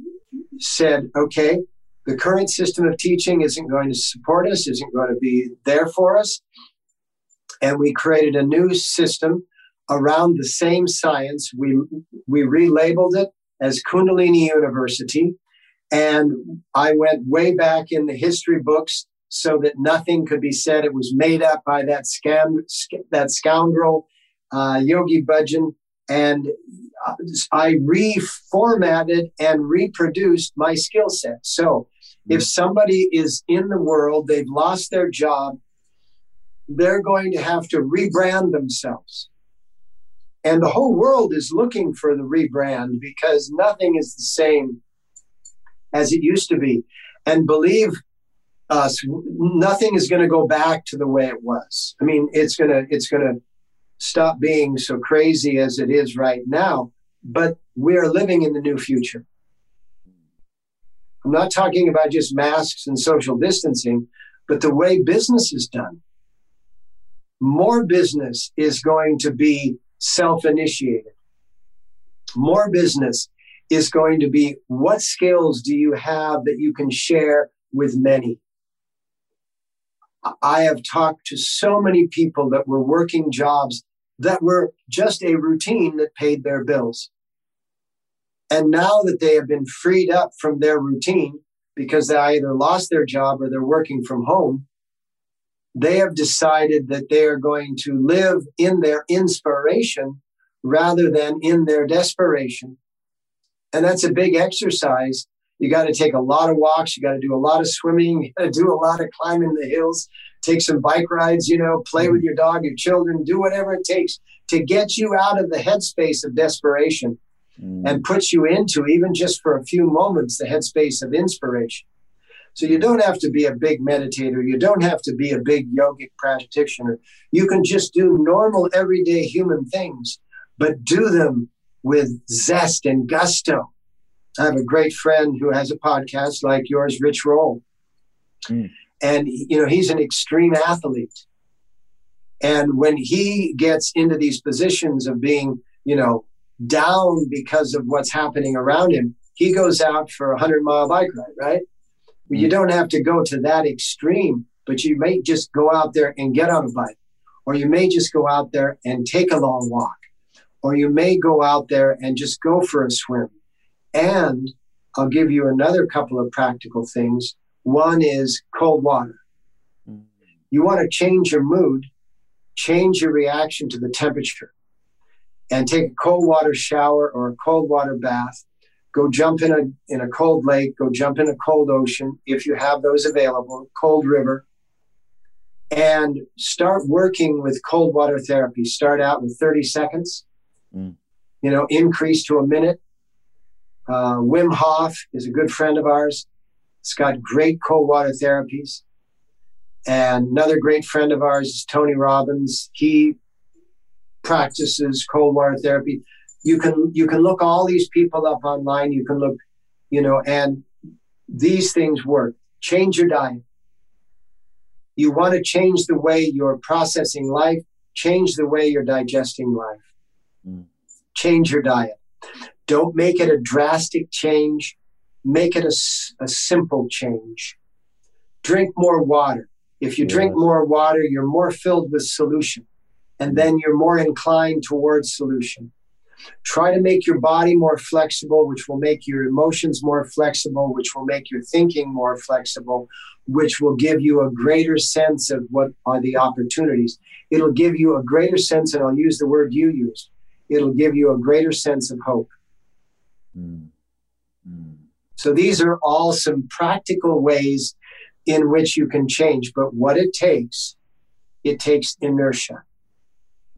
said, okay, the current system of teaching isn't going to support us, isn't going to be there for us. And we created a new system around the same science. We, we relabeled it as Kundalini University. And I went way back in the history books so that nothing could be said. It was made up by that scam, that scoundrel, uh, Yogi Bhajan. And I reformatted and reproduced my skill set. So if somebody is in the world, they've lost their job, they're going to have to rebrand themselves. And the whole world is looking for the rebrand because nothing is the same as it used to be. And believe us, nothing is going to go back to the way it was. I mean, it's going to, it's going to stop being so crazy as it is right now, but we are living in the new future. I'm not talking about just masks and social distancing, but the way business is done. More business is going to be self initiated. More business is going to be what skills do you have that you can share with many? I have talked to so many people that were working jobs that were just a routine that paid their bills. And now that they have been freed up from their routine because they either lost their job or they're working from home, they have decided that they are going to live in their inspiration rather than in their desperation. And that's a big exercise. You got to take a lot of walks, you got to do a lot of swimming, you got to do a lot of climbing the hills, take some bike rides, you know, play with your dog, your children, do whatever it takes to get you out of the headspace of desperation mm. and puts you into, even just for a few moments, the headspace of inspiration. So you don't have to be a big meditator. You don't have to be a big yogic practitioner. You can just do normal, everyday human things, but do them with zest and gusto. I have a great friend who has a podcast like yours, Rich Roll. Mm. And, you know, he's an extreme athlete. And when he gets into these positions of being, you know, down because of what's happening around him, he goes out for a 100 mile bike ride, right? Mm. You don't have to go to that extreme, but you may just go out there and get on a bike, or you may just go out there and take a long walk, or you may go out there and just go for a swim. And I'll give you another couple of practical things. One is cold water. You want to change your mood, change your reaction to the temperature and take a cold water shower or a cold water bath. Go jump in a in a cold lake. Go jump in a cold ocean if you have those available. Cold river, and start working with cold water therapy. Start out with 30 seconds. Mm. You know, increase to a minute. Uh, Wim Hof is a good friend of ours. It's got great cold water therapies. And another great friend of ours is Tony Robbins. He practices cold water therapy. You can you can look all these people up online. You can look, you know, and these things work. Change your diet. You want to change the way you're processing life. Change the way you're digesting life. Mm. Change your diet. Don't make it a drastic change. Make it a, a simple change. Drink more water. If you yes. drink more water, you're more filled with solution and then you're more inclined towards solution. Try to make your body more flexible, which will make your emotions more flexible, which will make your thinking more flexible, which will give you a greater sense of what are the opportunities. It'll give you a greater sense, and I'll use the word you used, it'll give you a greater sense of hope. Mm. Mm. So these are all some practical ways in which you can change. But what it takes, it takes inertia.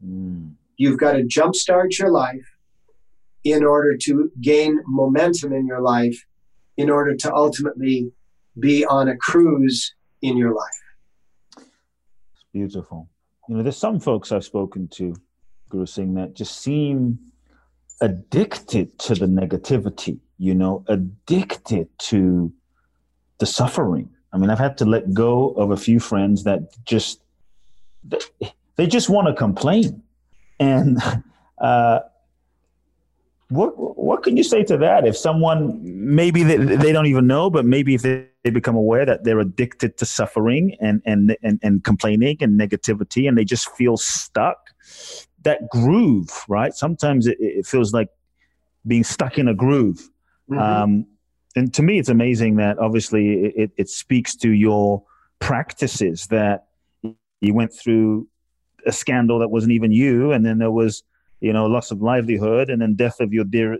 Mm. You've got to jumpstart your life in order to gain momentum in your life, in order to ultimately be on a cruise in your life. It's beautiful. You know, there's some folks I've spoken to, Guru Singh, that just seem addicted to the negativity, you know, addicted to the suffering. I mean, I've had to let go of a few friends that just they just want to complain. And uh, what what can you say to that? If someone maybe they, they don't even know, but maybe if they, they become aware that they're addicted to suffering and, and and and complaining and negativity, and they just feel stuck, that groove, right? Sometimes it, it feels like being stuck in a groove. Mm-hmm. Um, and to me, it's amazing that obviously it, it speaks to your practices that you went through a scandal that wasn't even you, and then there was you know, loss of livelihood and then death of your dear,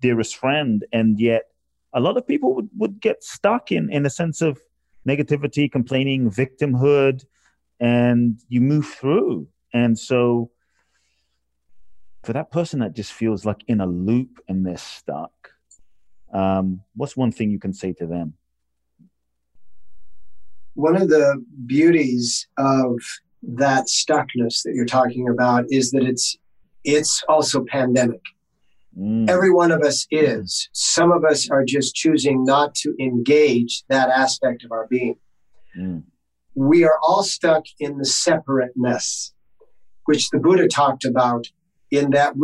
dearest friend. And yet a lot of people would, would get stuck in, in a sense of negativity, complaining, victimhood, and you move through. And so for that person that just feels like in a loop and they're stuck, um, what's one thing you can say to them? One of the beauties of that stuckness that you're talking about is that it's it's also pandemic. Mm. Every one of us is. Some of us are just choosing not to engage that aspect of our being. Mm. We are all stuck in the separateness, which the Buddha talked about in that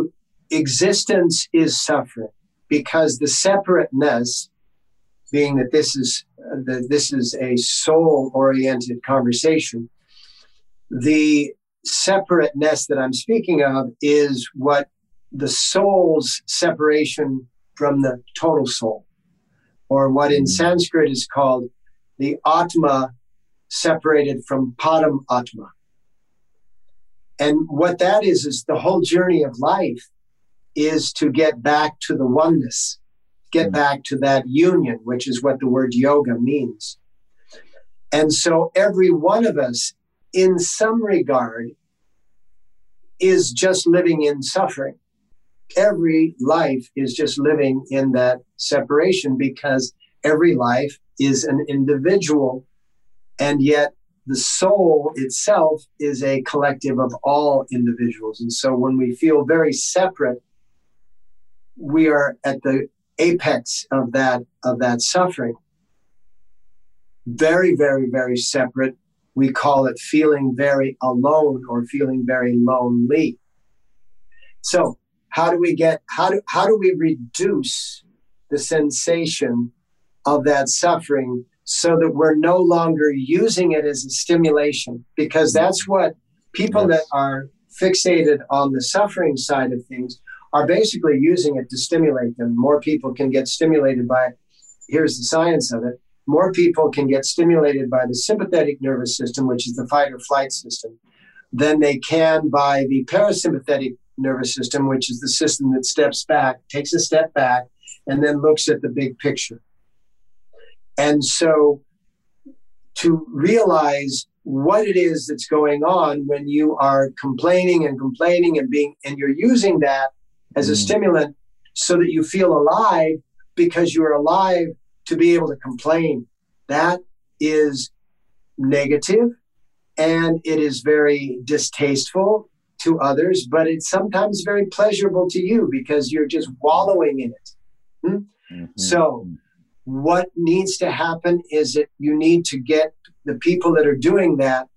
existence is suffering because the separateness being that this is uh, the, this is a soul oriented conversation the separateness that I'm speaking of is what the soul's separation from the total soul, or what in mm. Sanskrit is called the Atma separated from Param Atma. And what that is, is the whole journey of life is to get back to the oneness, get mm. back to that union, which is what the word yoga means. And so every one of us in some regard, is just living in suffering. Every life is just living in that separation because every life is an individual, and yet the soul itself is a collective of all individuals. And so when we feel very separate, we are at the apex of that of that suffering. Very, very, very separate we call it feeling very alone or feeling very lonely. So, how do we get how do how do we reduce the sensation of that suffering so that we're no longer using it as a stimulation because mm-hmm. that's what people yes. that are fixated on the suffering side of things are basically using it to stimulate them. More people can get stimulated by here's the science of it more people can get stimulated by the sympathetic nervous system, which is the fight or flight system, than they can by the parasympathetic nervous system, which is the system that steps back, takes a step back, and then looks at the big picture. And so to realize what it is that's going on when you are complaining and complaining and being and you're using that as a mm. stimulant so that you feel alive because you're alive to be able to complain. That is negative and it is very distasteful to others, but it's sometimes very pleasurable to you because you're just wallowing in it. Hmm? Mm-hmm. So, what needs to happen is that you need to get the people that are doing that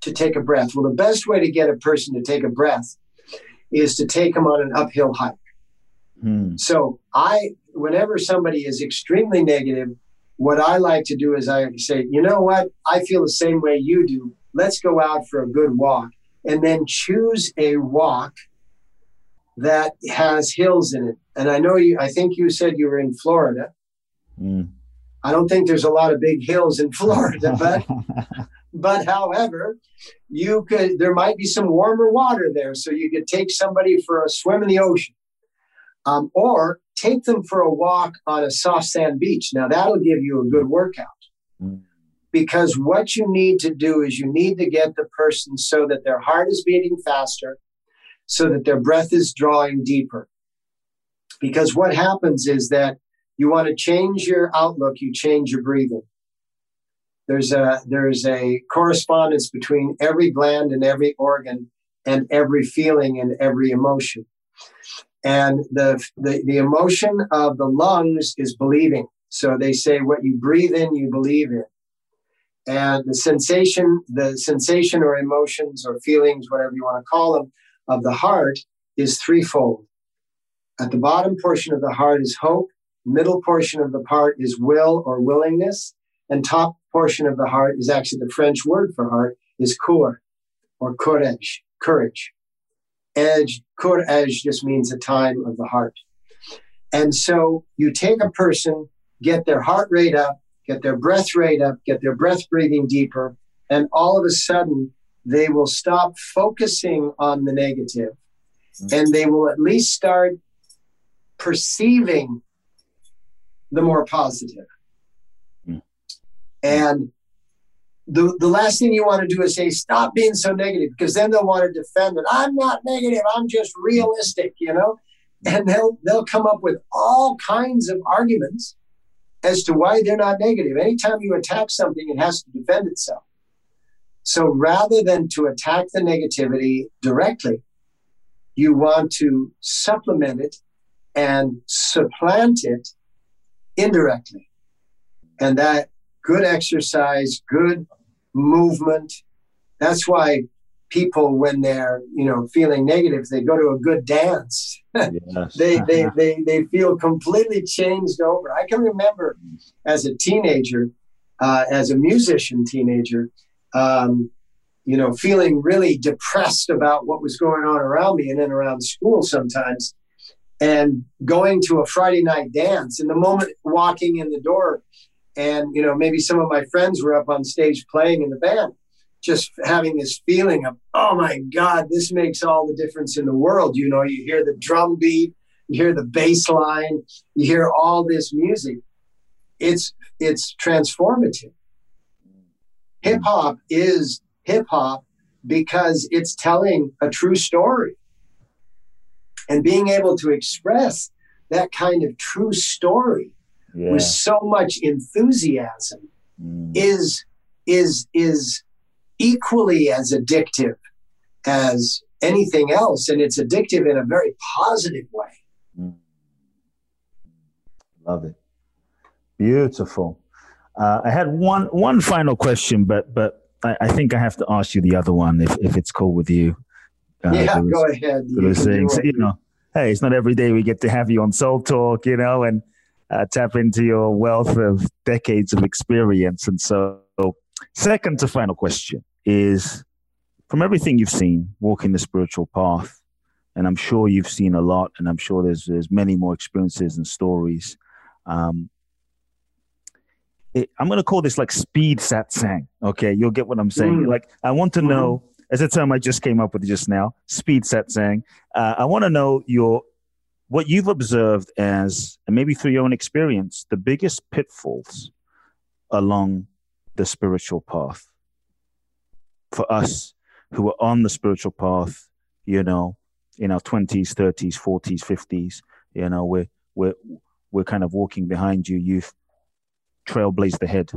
to take a breath. Well, the best way to get a person to take a breath is to take them on an uphill hike. Hmm. So I, whenever somebody is extremely negative, what I like to do is I say, you know what? I feel the same way you do. Let's go out for a good walk and then choose a walk that has hills in it. And I know you, I think you said you were in Florida. Mm. I don't think there's a lot of big hills in Florida, but but however, you could there might be some warmer water there, so you could take somebody for a swim in the ocean um, or take them for a walk on a soft sand beach. Now, that'll give you a good workout. Mm. Because what you need to do is you need to get the person so that their heart is beating faster, so that their breath is drawing deeper. Because what happens is that you want to change your outlook, you change your breathing. There's a there's a correspondence between every gland and every organ and every feeling and every emotion. And the, the, the emotion of the lungs is believing. So they say what you breathe in, you believe in. And the sensation, the sensation or emotions or feelings, whatever you want to call them, of the heart is threefold. At the bottom portion of the heart is hope, middle portion of the heart is will or willingness, and top portion of the heart is actually the French word for heart is cœur or courage, courage. Edge, courage just means the time of the heart. And so you take a person, get their heart rate up, get their breath rate up, get their breath breathing deeper, and all of a sudden they will stop focusing on the mm-hmm. and they will at least start perceiving the more positive. Mm-hmm. And the, the last thing you want to do is say, stop being so negative, because then they'll want to defend it. I'm not negative, I'm just realistic, you know? And they'll they'll come up with all kinds of arguments as to why they're not negative. Anytime you attack something, it has to defend itself. So rather than to attack the negativity directly, you want to supplement it and supplant it indirectly. And that good exercise, good movement. That's why people, when they're you know feeling negative, they go to a good dance. Yes. they, they they they feel completely changed over. I can remember as a teenager, uh, as a musician teenager, um, you know, feeling really depressed about what was going on around me and then around school sometimes. And going to a Friday night dance, and the moment walking in the door, and you know maybe some of my friends were up on stage playing in the band just having this feeling of oh my god this makes all the difference in the world. You know you hear the drum beat you hear the bass line you hear all this music. It's it's transformative. Hip hop is hip hop because it's telling a true story and being able to express that kind of true story yeah. with so much enthusiasm mm. is is is equally as addictive as anything else and it's addictive in a very positive way mm. love it beautiful uh, i had one one final question but but I, I, think i have to ask you the other one if, if it's cool with you yeah was, go ahead you, you know hey it's not every day we get to have you on soul talk you know and uh, tap into your wealth of decades of experience. And so, second to final question is from everything you've seen, walking the spiritual path, and I'm sure you've seen a lot, and I'm sure there's there's many more experiences and stories. Um, it, I'm going to call this like speed satsang. Okay, you'll get what I'm saying. Mm. Like, I want to mm-hmm. know, as a term I just came up with just now, speed satsang. Uh, I want to know your what you've observed as, and maybe through your own experience, the biggest pitfalls along the spiritual path for us who are on the spiritual path, you know, in our 20s, 30s, 40s, 50s, you know, we're, we're, we're kind of walking behind you. You've trailblazed ahead.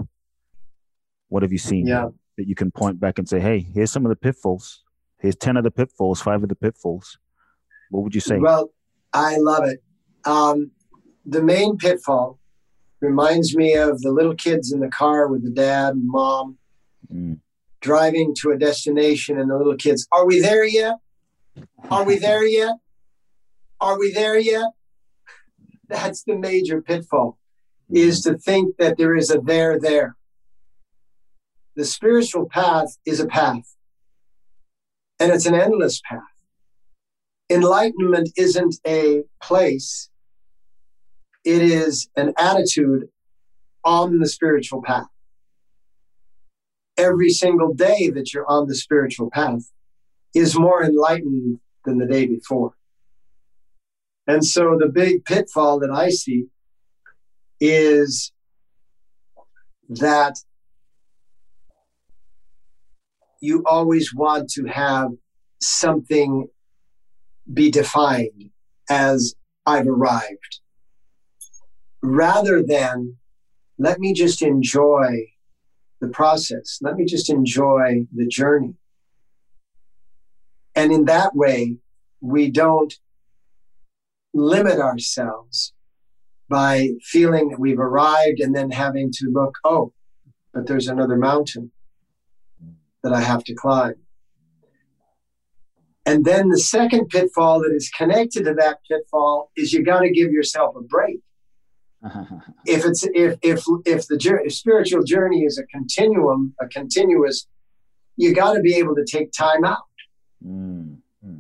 What have you seen yeah. That you can point back and say, hey, here's some of the pitfalls. Here's 10 of the pitfalls, five of the pitfalls. What would you say? Well, I love it. Um, the main pitfall reminds me of the little kids in the car with the dad and mom mm. driving to a destination, and the little kids, Are we there yet? Are we there yet? Are we there yet? That's the major pitfall, is to think that there is a there there. The spiritual path is a path, and it's an endless path enlightenment isn't a place, it is an attitude on the spiritual path. Every single day that you're on the spiritual path is more enlightened than the day before. And so the big pitfall that I see is that you always want to have something be defined as I've arrived, rather than let me just enjoy the process, let me just enjoy the journey. And in that way, we don't limit ourselves by feeling that we've arrived and then having to look, oh, but there's another mountain that I have to climb. And then the second pitfall that is connected to that pitfall is you got to give yourself a break. if it's if if if the journey, if spiritual journey is a continuum, a continuous, you got to be able to take time out. Mm-hmm.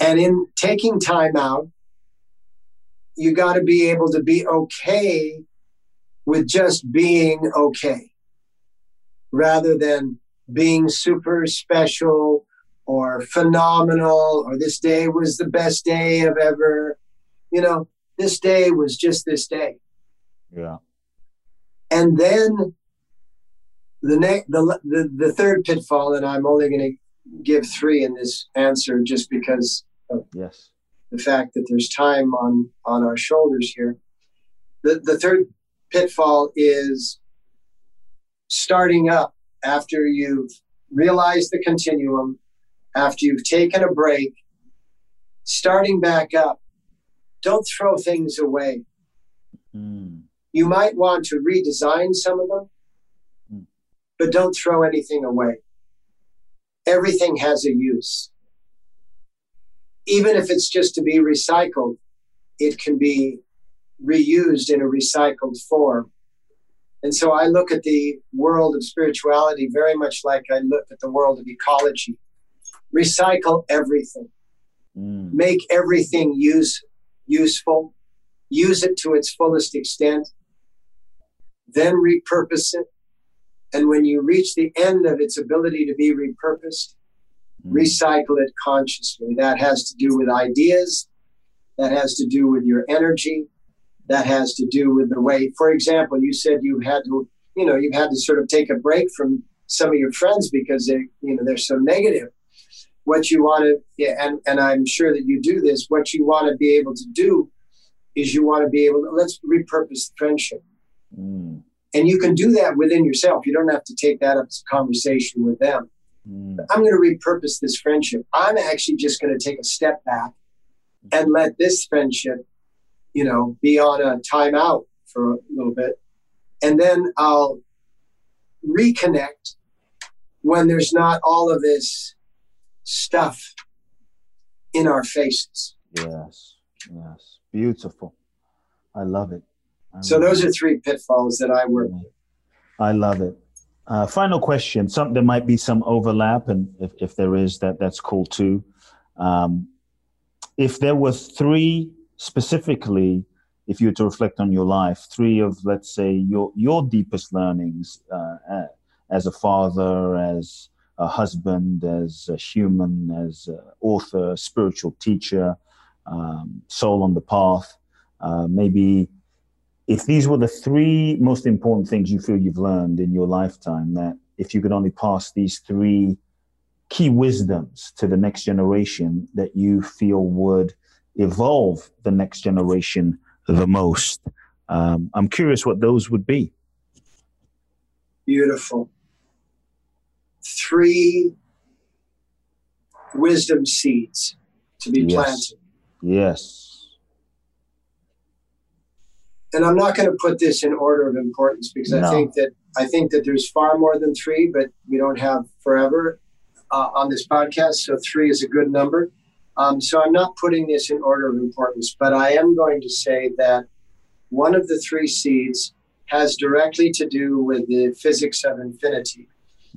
And in taking time out, you got to be able to be okay with just being okay rather than being super special or phenomenal or this day was the best day of ever. You know, this day was just this day. Yeah. And then the next the, the the third pitfall, and I'm only going to give three in this answer just because of yes the fact that there's time on on our shoulders here. The the third pitfall is starting up after you've realized the continuum, after you've taken a break, starting back up. Don't throw things away. Mm. You might want to redesign some of them, mm. but don't throw anything away. Everything has a use. Even if it's just to be recycled, it can be reused in a recycled form. And so I look at the world of spirituality very much like I look at the world of ecology. Recycle everything. Mm. Make everything use useful. Use it to its fullest extent. Then repurpose it. And when you reach the end of its ability to be repurposed, mm. recycle it consciously. That has to do with ideas. That has to do with your energy that has to do with the way, for example, you said you had to, you know, you've had to sort of take a break from some of your friends because they, you know, they're so negative. What you want to, yeah, and, and I'm sure that you do this, what you want to be able to do is you want to be able to, let's repurpose the friendship. Mm. And you can do that within yourself. You don't have to take that up as a conversation with them. Mm. I'm going to repurpose this friendship. I'm actually just going to take a step back and let this friendship you know, be on a timeout for a little bit. And then I'll reconnect when there's not all of this stuff in our faces. Yes, yes. Beautiful. I love it. I so those it. are three pitfalls that I work with. I love it. Uh, final question. Some there might be some overlap, and if, if there is, that that's cool too. Um, if there were three specifically, if you were to reflect on your life, three of, let's say, your, your deepest learnings uh, as a father, as a husband, as a human, as an author, spiritual teacher, um, soul on the path. Uh, maybe if these were the three most important things you feel you've learned in your lifetime, that if you could only pass these three key wisdoms to the next generation that you feel would evolve the next generation the most. Um, I'm curious what those would be. Beautiful. Three wisdom seeds to be yes. planted. Yes. And I'm not going to put this in order of importance because no. I think that I think that there's far more than three, but we don't have forever uh, on this podcast, so three is a good number. Um, so I'm not putting this in order of importance, but I am going to say that one of the three seeds has directly to do with the physics of infinity.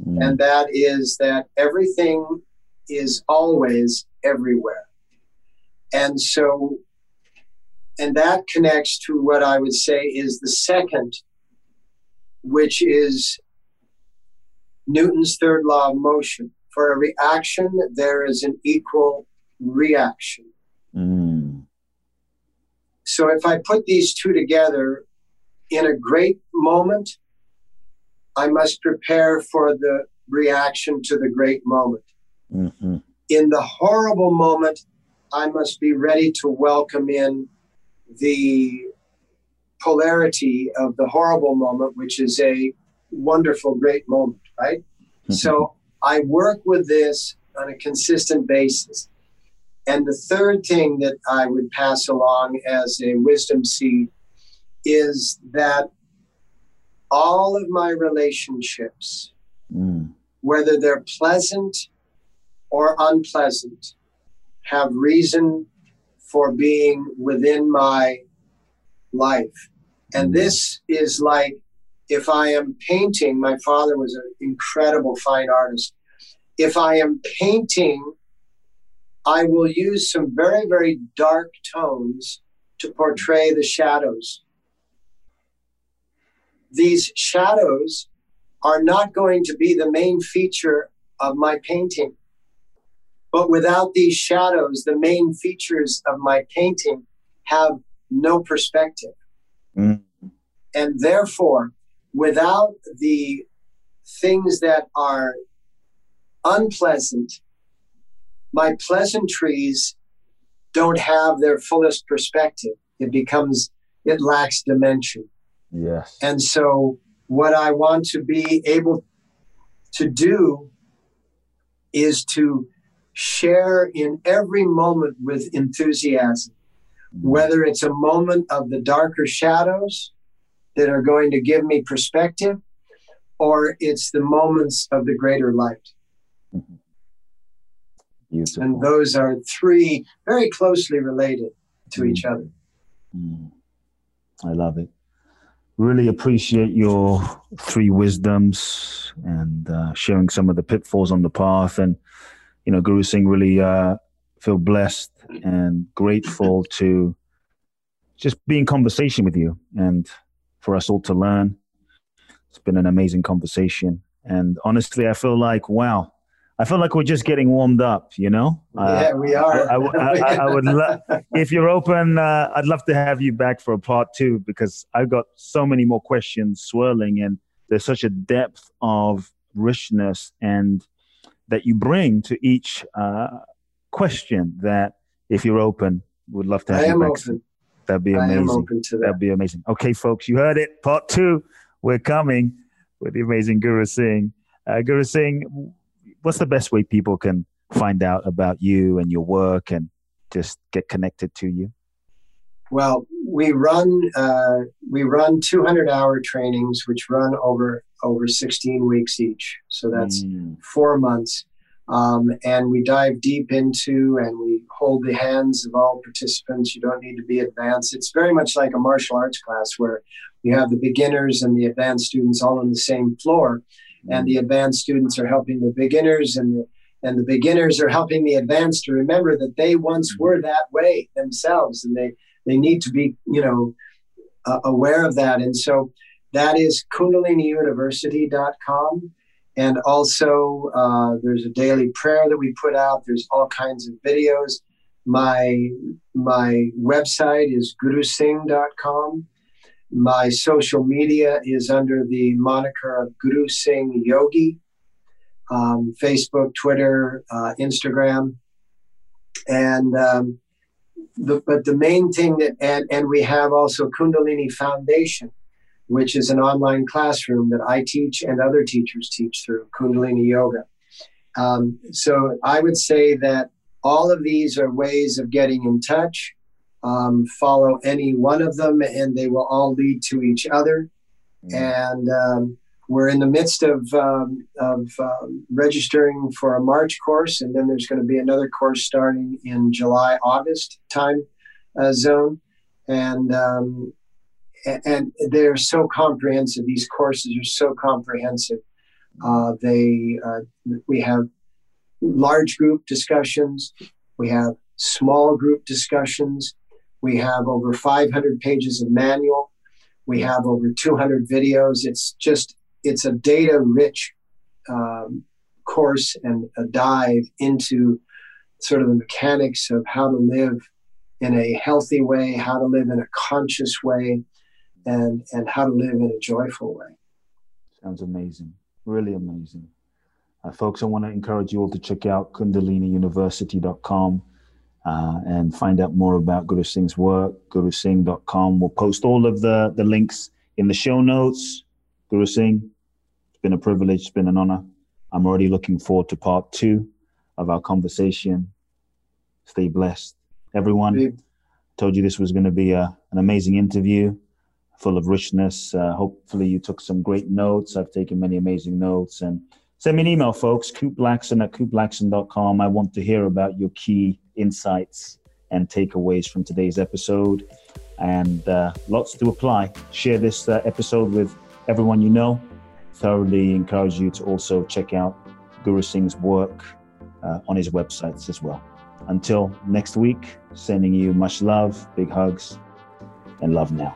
Mm. And that is that everything is always everywhere. And so, and that connects to what I would say is the second, which is Newton's third law of motion. For every action, there is an equal reaction. Mm. So if I put these two together in a great moment, I must prepare for the reaction to the great moment. Mm-hmm. In the horrible moment, I must be ready to welcome in the polarity of the horrible moment, which is a wonderful, great moment, right? Mm-hmm. So I work with this on a consistent basis. And the third thing that I would pass along as a wisdom seed is that all of my relationships, mm. whether they're pleasant or unpleasant, have reason for being within my life. And mm. this is like if I am painting, my father was an incredible fine artist. If I am painting, I will use some very, very dark tones to portray the shadows. These shadows are not going to be the main feature of my painting. But without these shadows, the main features of my painting have no perspective. Mm. And therefore, without the things that are unpleasant, my pleasantries don't have their fullest perspective. It becomes, it lacks dimension. Yes. And so, what I want to be able to do is to share in every moment with enthusiasm, mm-hmm. whether it's a moment of the darker shadows that are going to give me perspective, or it's the moments of the greater light. Beautiful. And those are three very closely related to mm. each other. Mm. I love it. Really appreciate your three wisdoms and uh, sharing some of the pitfalls on the path. And, you know, Guru Singh really uh, feel blessed and grateful to just be in conversation with you and for us all to learn. It's been an amazing conversation. And honestly, I feel like, wow, I feel like we're just getting warmed up, you know? Yeah, uh, we are. I, I, I, I would love, if you're open, uh, I'd love to have you back for a part two because I've got so many more questions swirling and there's such a depth of richness and that you bring to each uh, question that if you're open, would love to have you back. Open. That'd be amazing. That. That'd be amazing. Okay, folks, you heard it. Part two, we're coming with the amazing Guru Singh. Uh, Guru Singh, what's the best way people can find out about you and your work and just get connected to you? Well, we run uh, we run 200 hour trainings, which run over over 16 weeks each. So that's mm. four months, um, and we dive deep into and we hold the hands of all participants. You don't need to be advanced. It's very much like a martial arts class where you have the beginners and the advanced students all on the same floor and the advanced students are helping the beginners and the, and the beginners are helping the advanced to remember that they once mm-hmm. were that way themselves and they they need to be you know uh, aware of that. And so that is kundaliniuniversity.com and also uh, there's a daily prayer that we put out. There's all kinds of videos. My my website is gurusingh.com my social media is under the moniker of Guru Singh Yogi, um, Facebook, Twitter, uh, Instagram, and um, the, but the main thing that and and we have also Kundalini Foundation, which is an online classroom that I teach and other teachers teach through Kundalini Yoga. Um, so I would say that all of these are ways of getting in touch um, follow any one of them, and they will all lead to each other. Mm. And um, we're in the midst of, um, of um, registering for a March course, and then there's going to be another course starting in July, August time uh, zone. And um, and they're so comprehensive. These courses are so comprehensive. Uh, they uh, we have large group discussions. We have small group discussions. We have over 500 pages of manual. We have over 200 videos. It's just, it's a data rich um, course and a dive into sort of the mechanics of how to live in a healthy way, how to live in a conscious way, and, and how to live in a joyful way. Sounds amazing. Really amazing. Uh, folks, I want to encourage you all to check out kundaliniuniversity.com uh, and find out more about Guru Singh's work, gurusingh.com. We'll post all of the, the links in the show notes. Guru Singh, it's been a privilege, it's been an honor. I'm already looking forward to part two of our conversation. Stay blessed. Everyone, told you this was going to be a, an amazing interview. full of richness. Uh, hopefully, you took some great notes. I've taken many amazing notes. And send me an email, folks, kuteblackson at kuteblackson.com. I want to hear about your key insights and takeaways from today's episode. And uh, lots to apply. Share this uh, episode with everyone you know. Thoroughly encourage you to also check out Guru Singh's work uh, on his websites as well. Until next week, sending you much love, big hugs, and love now.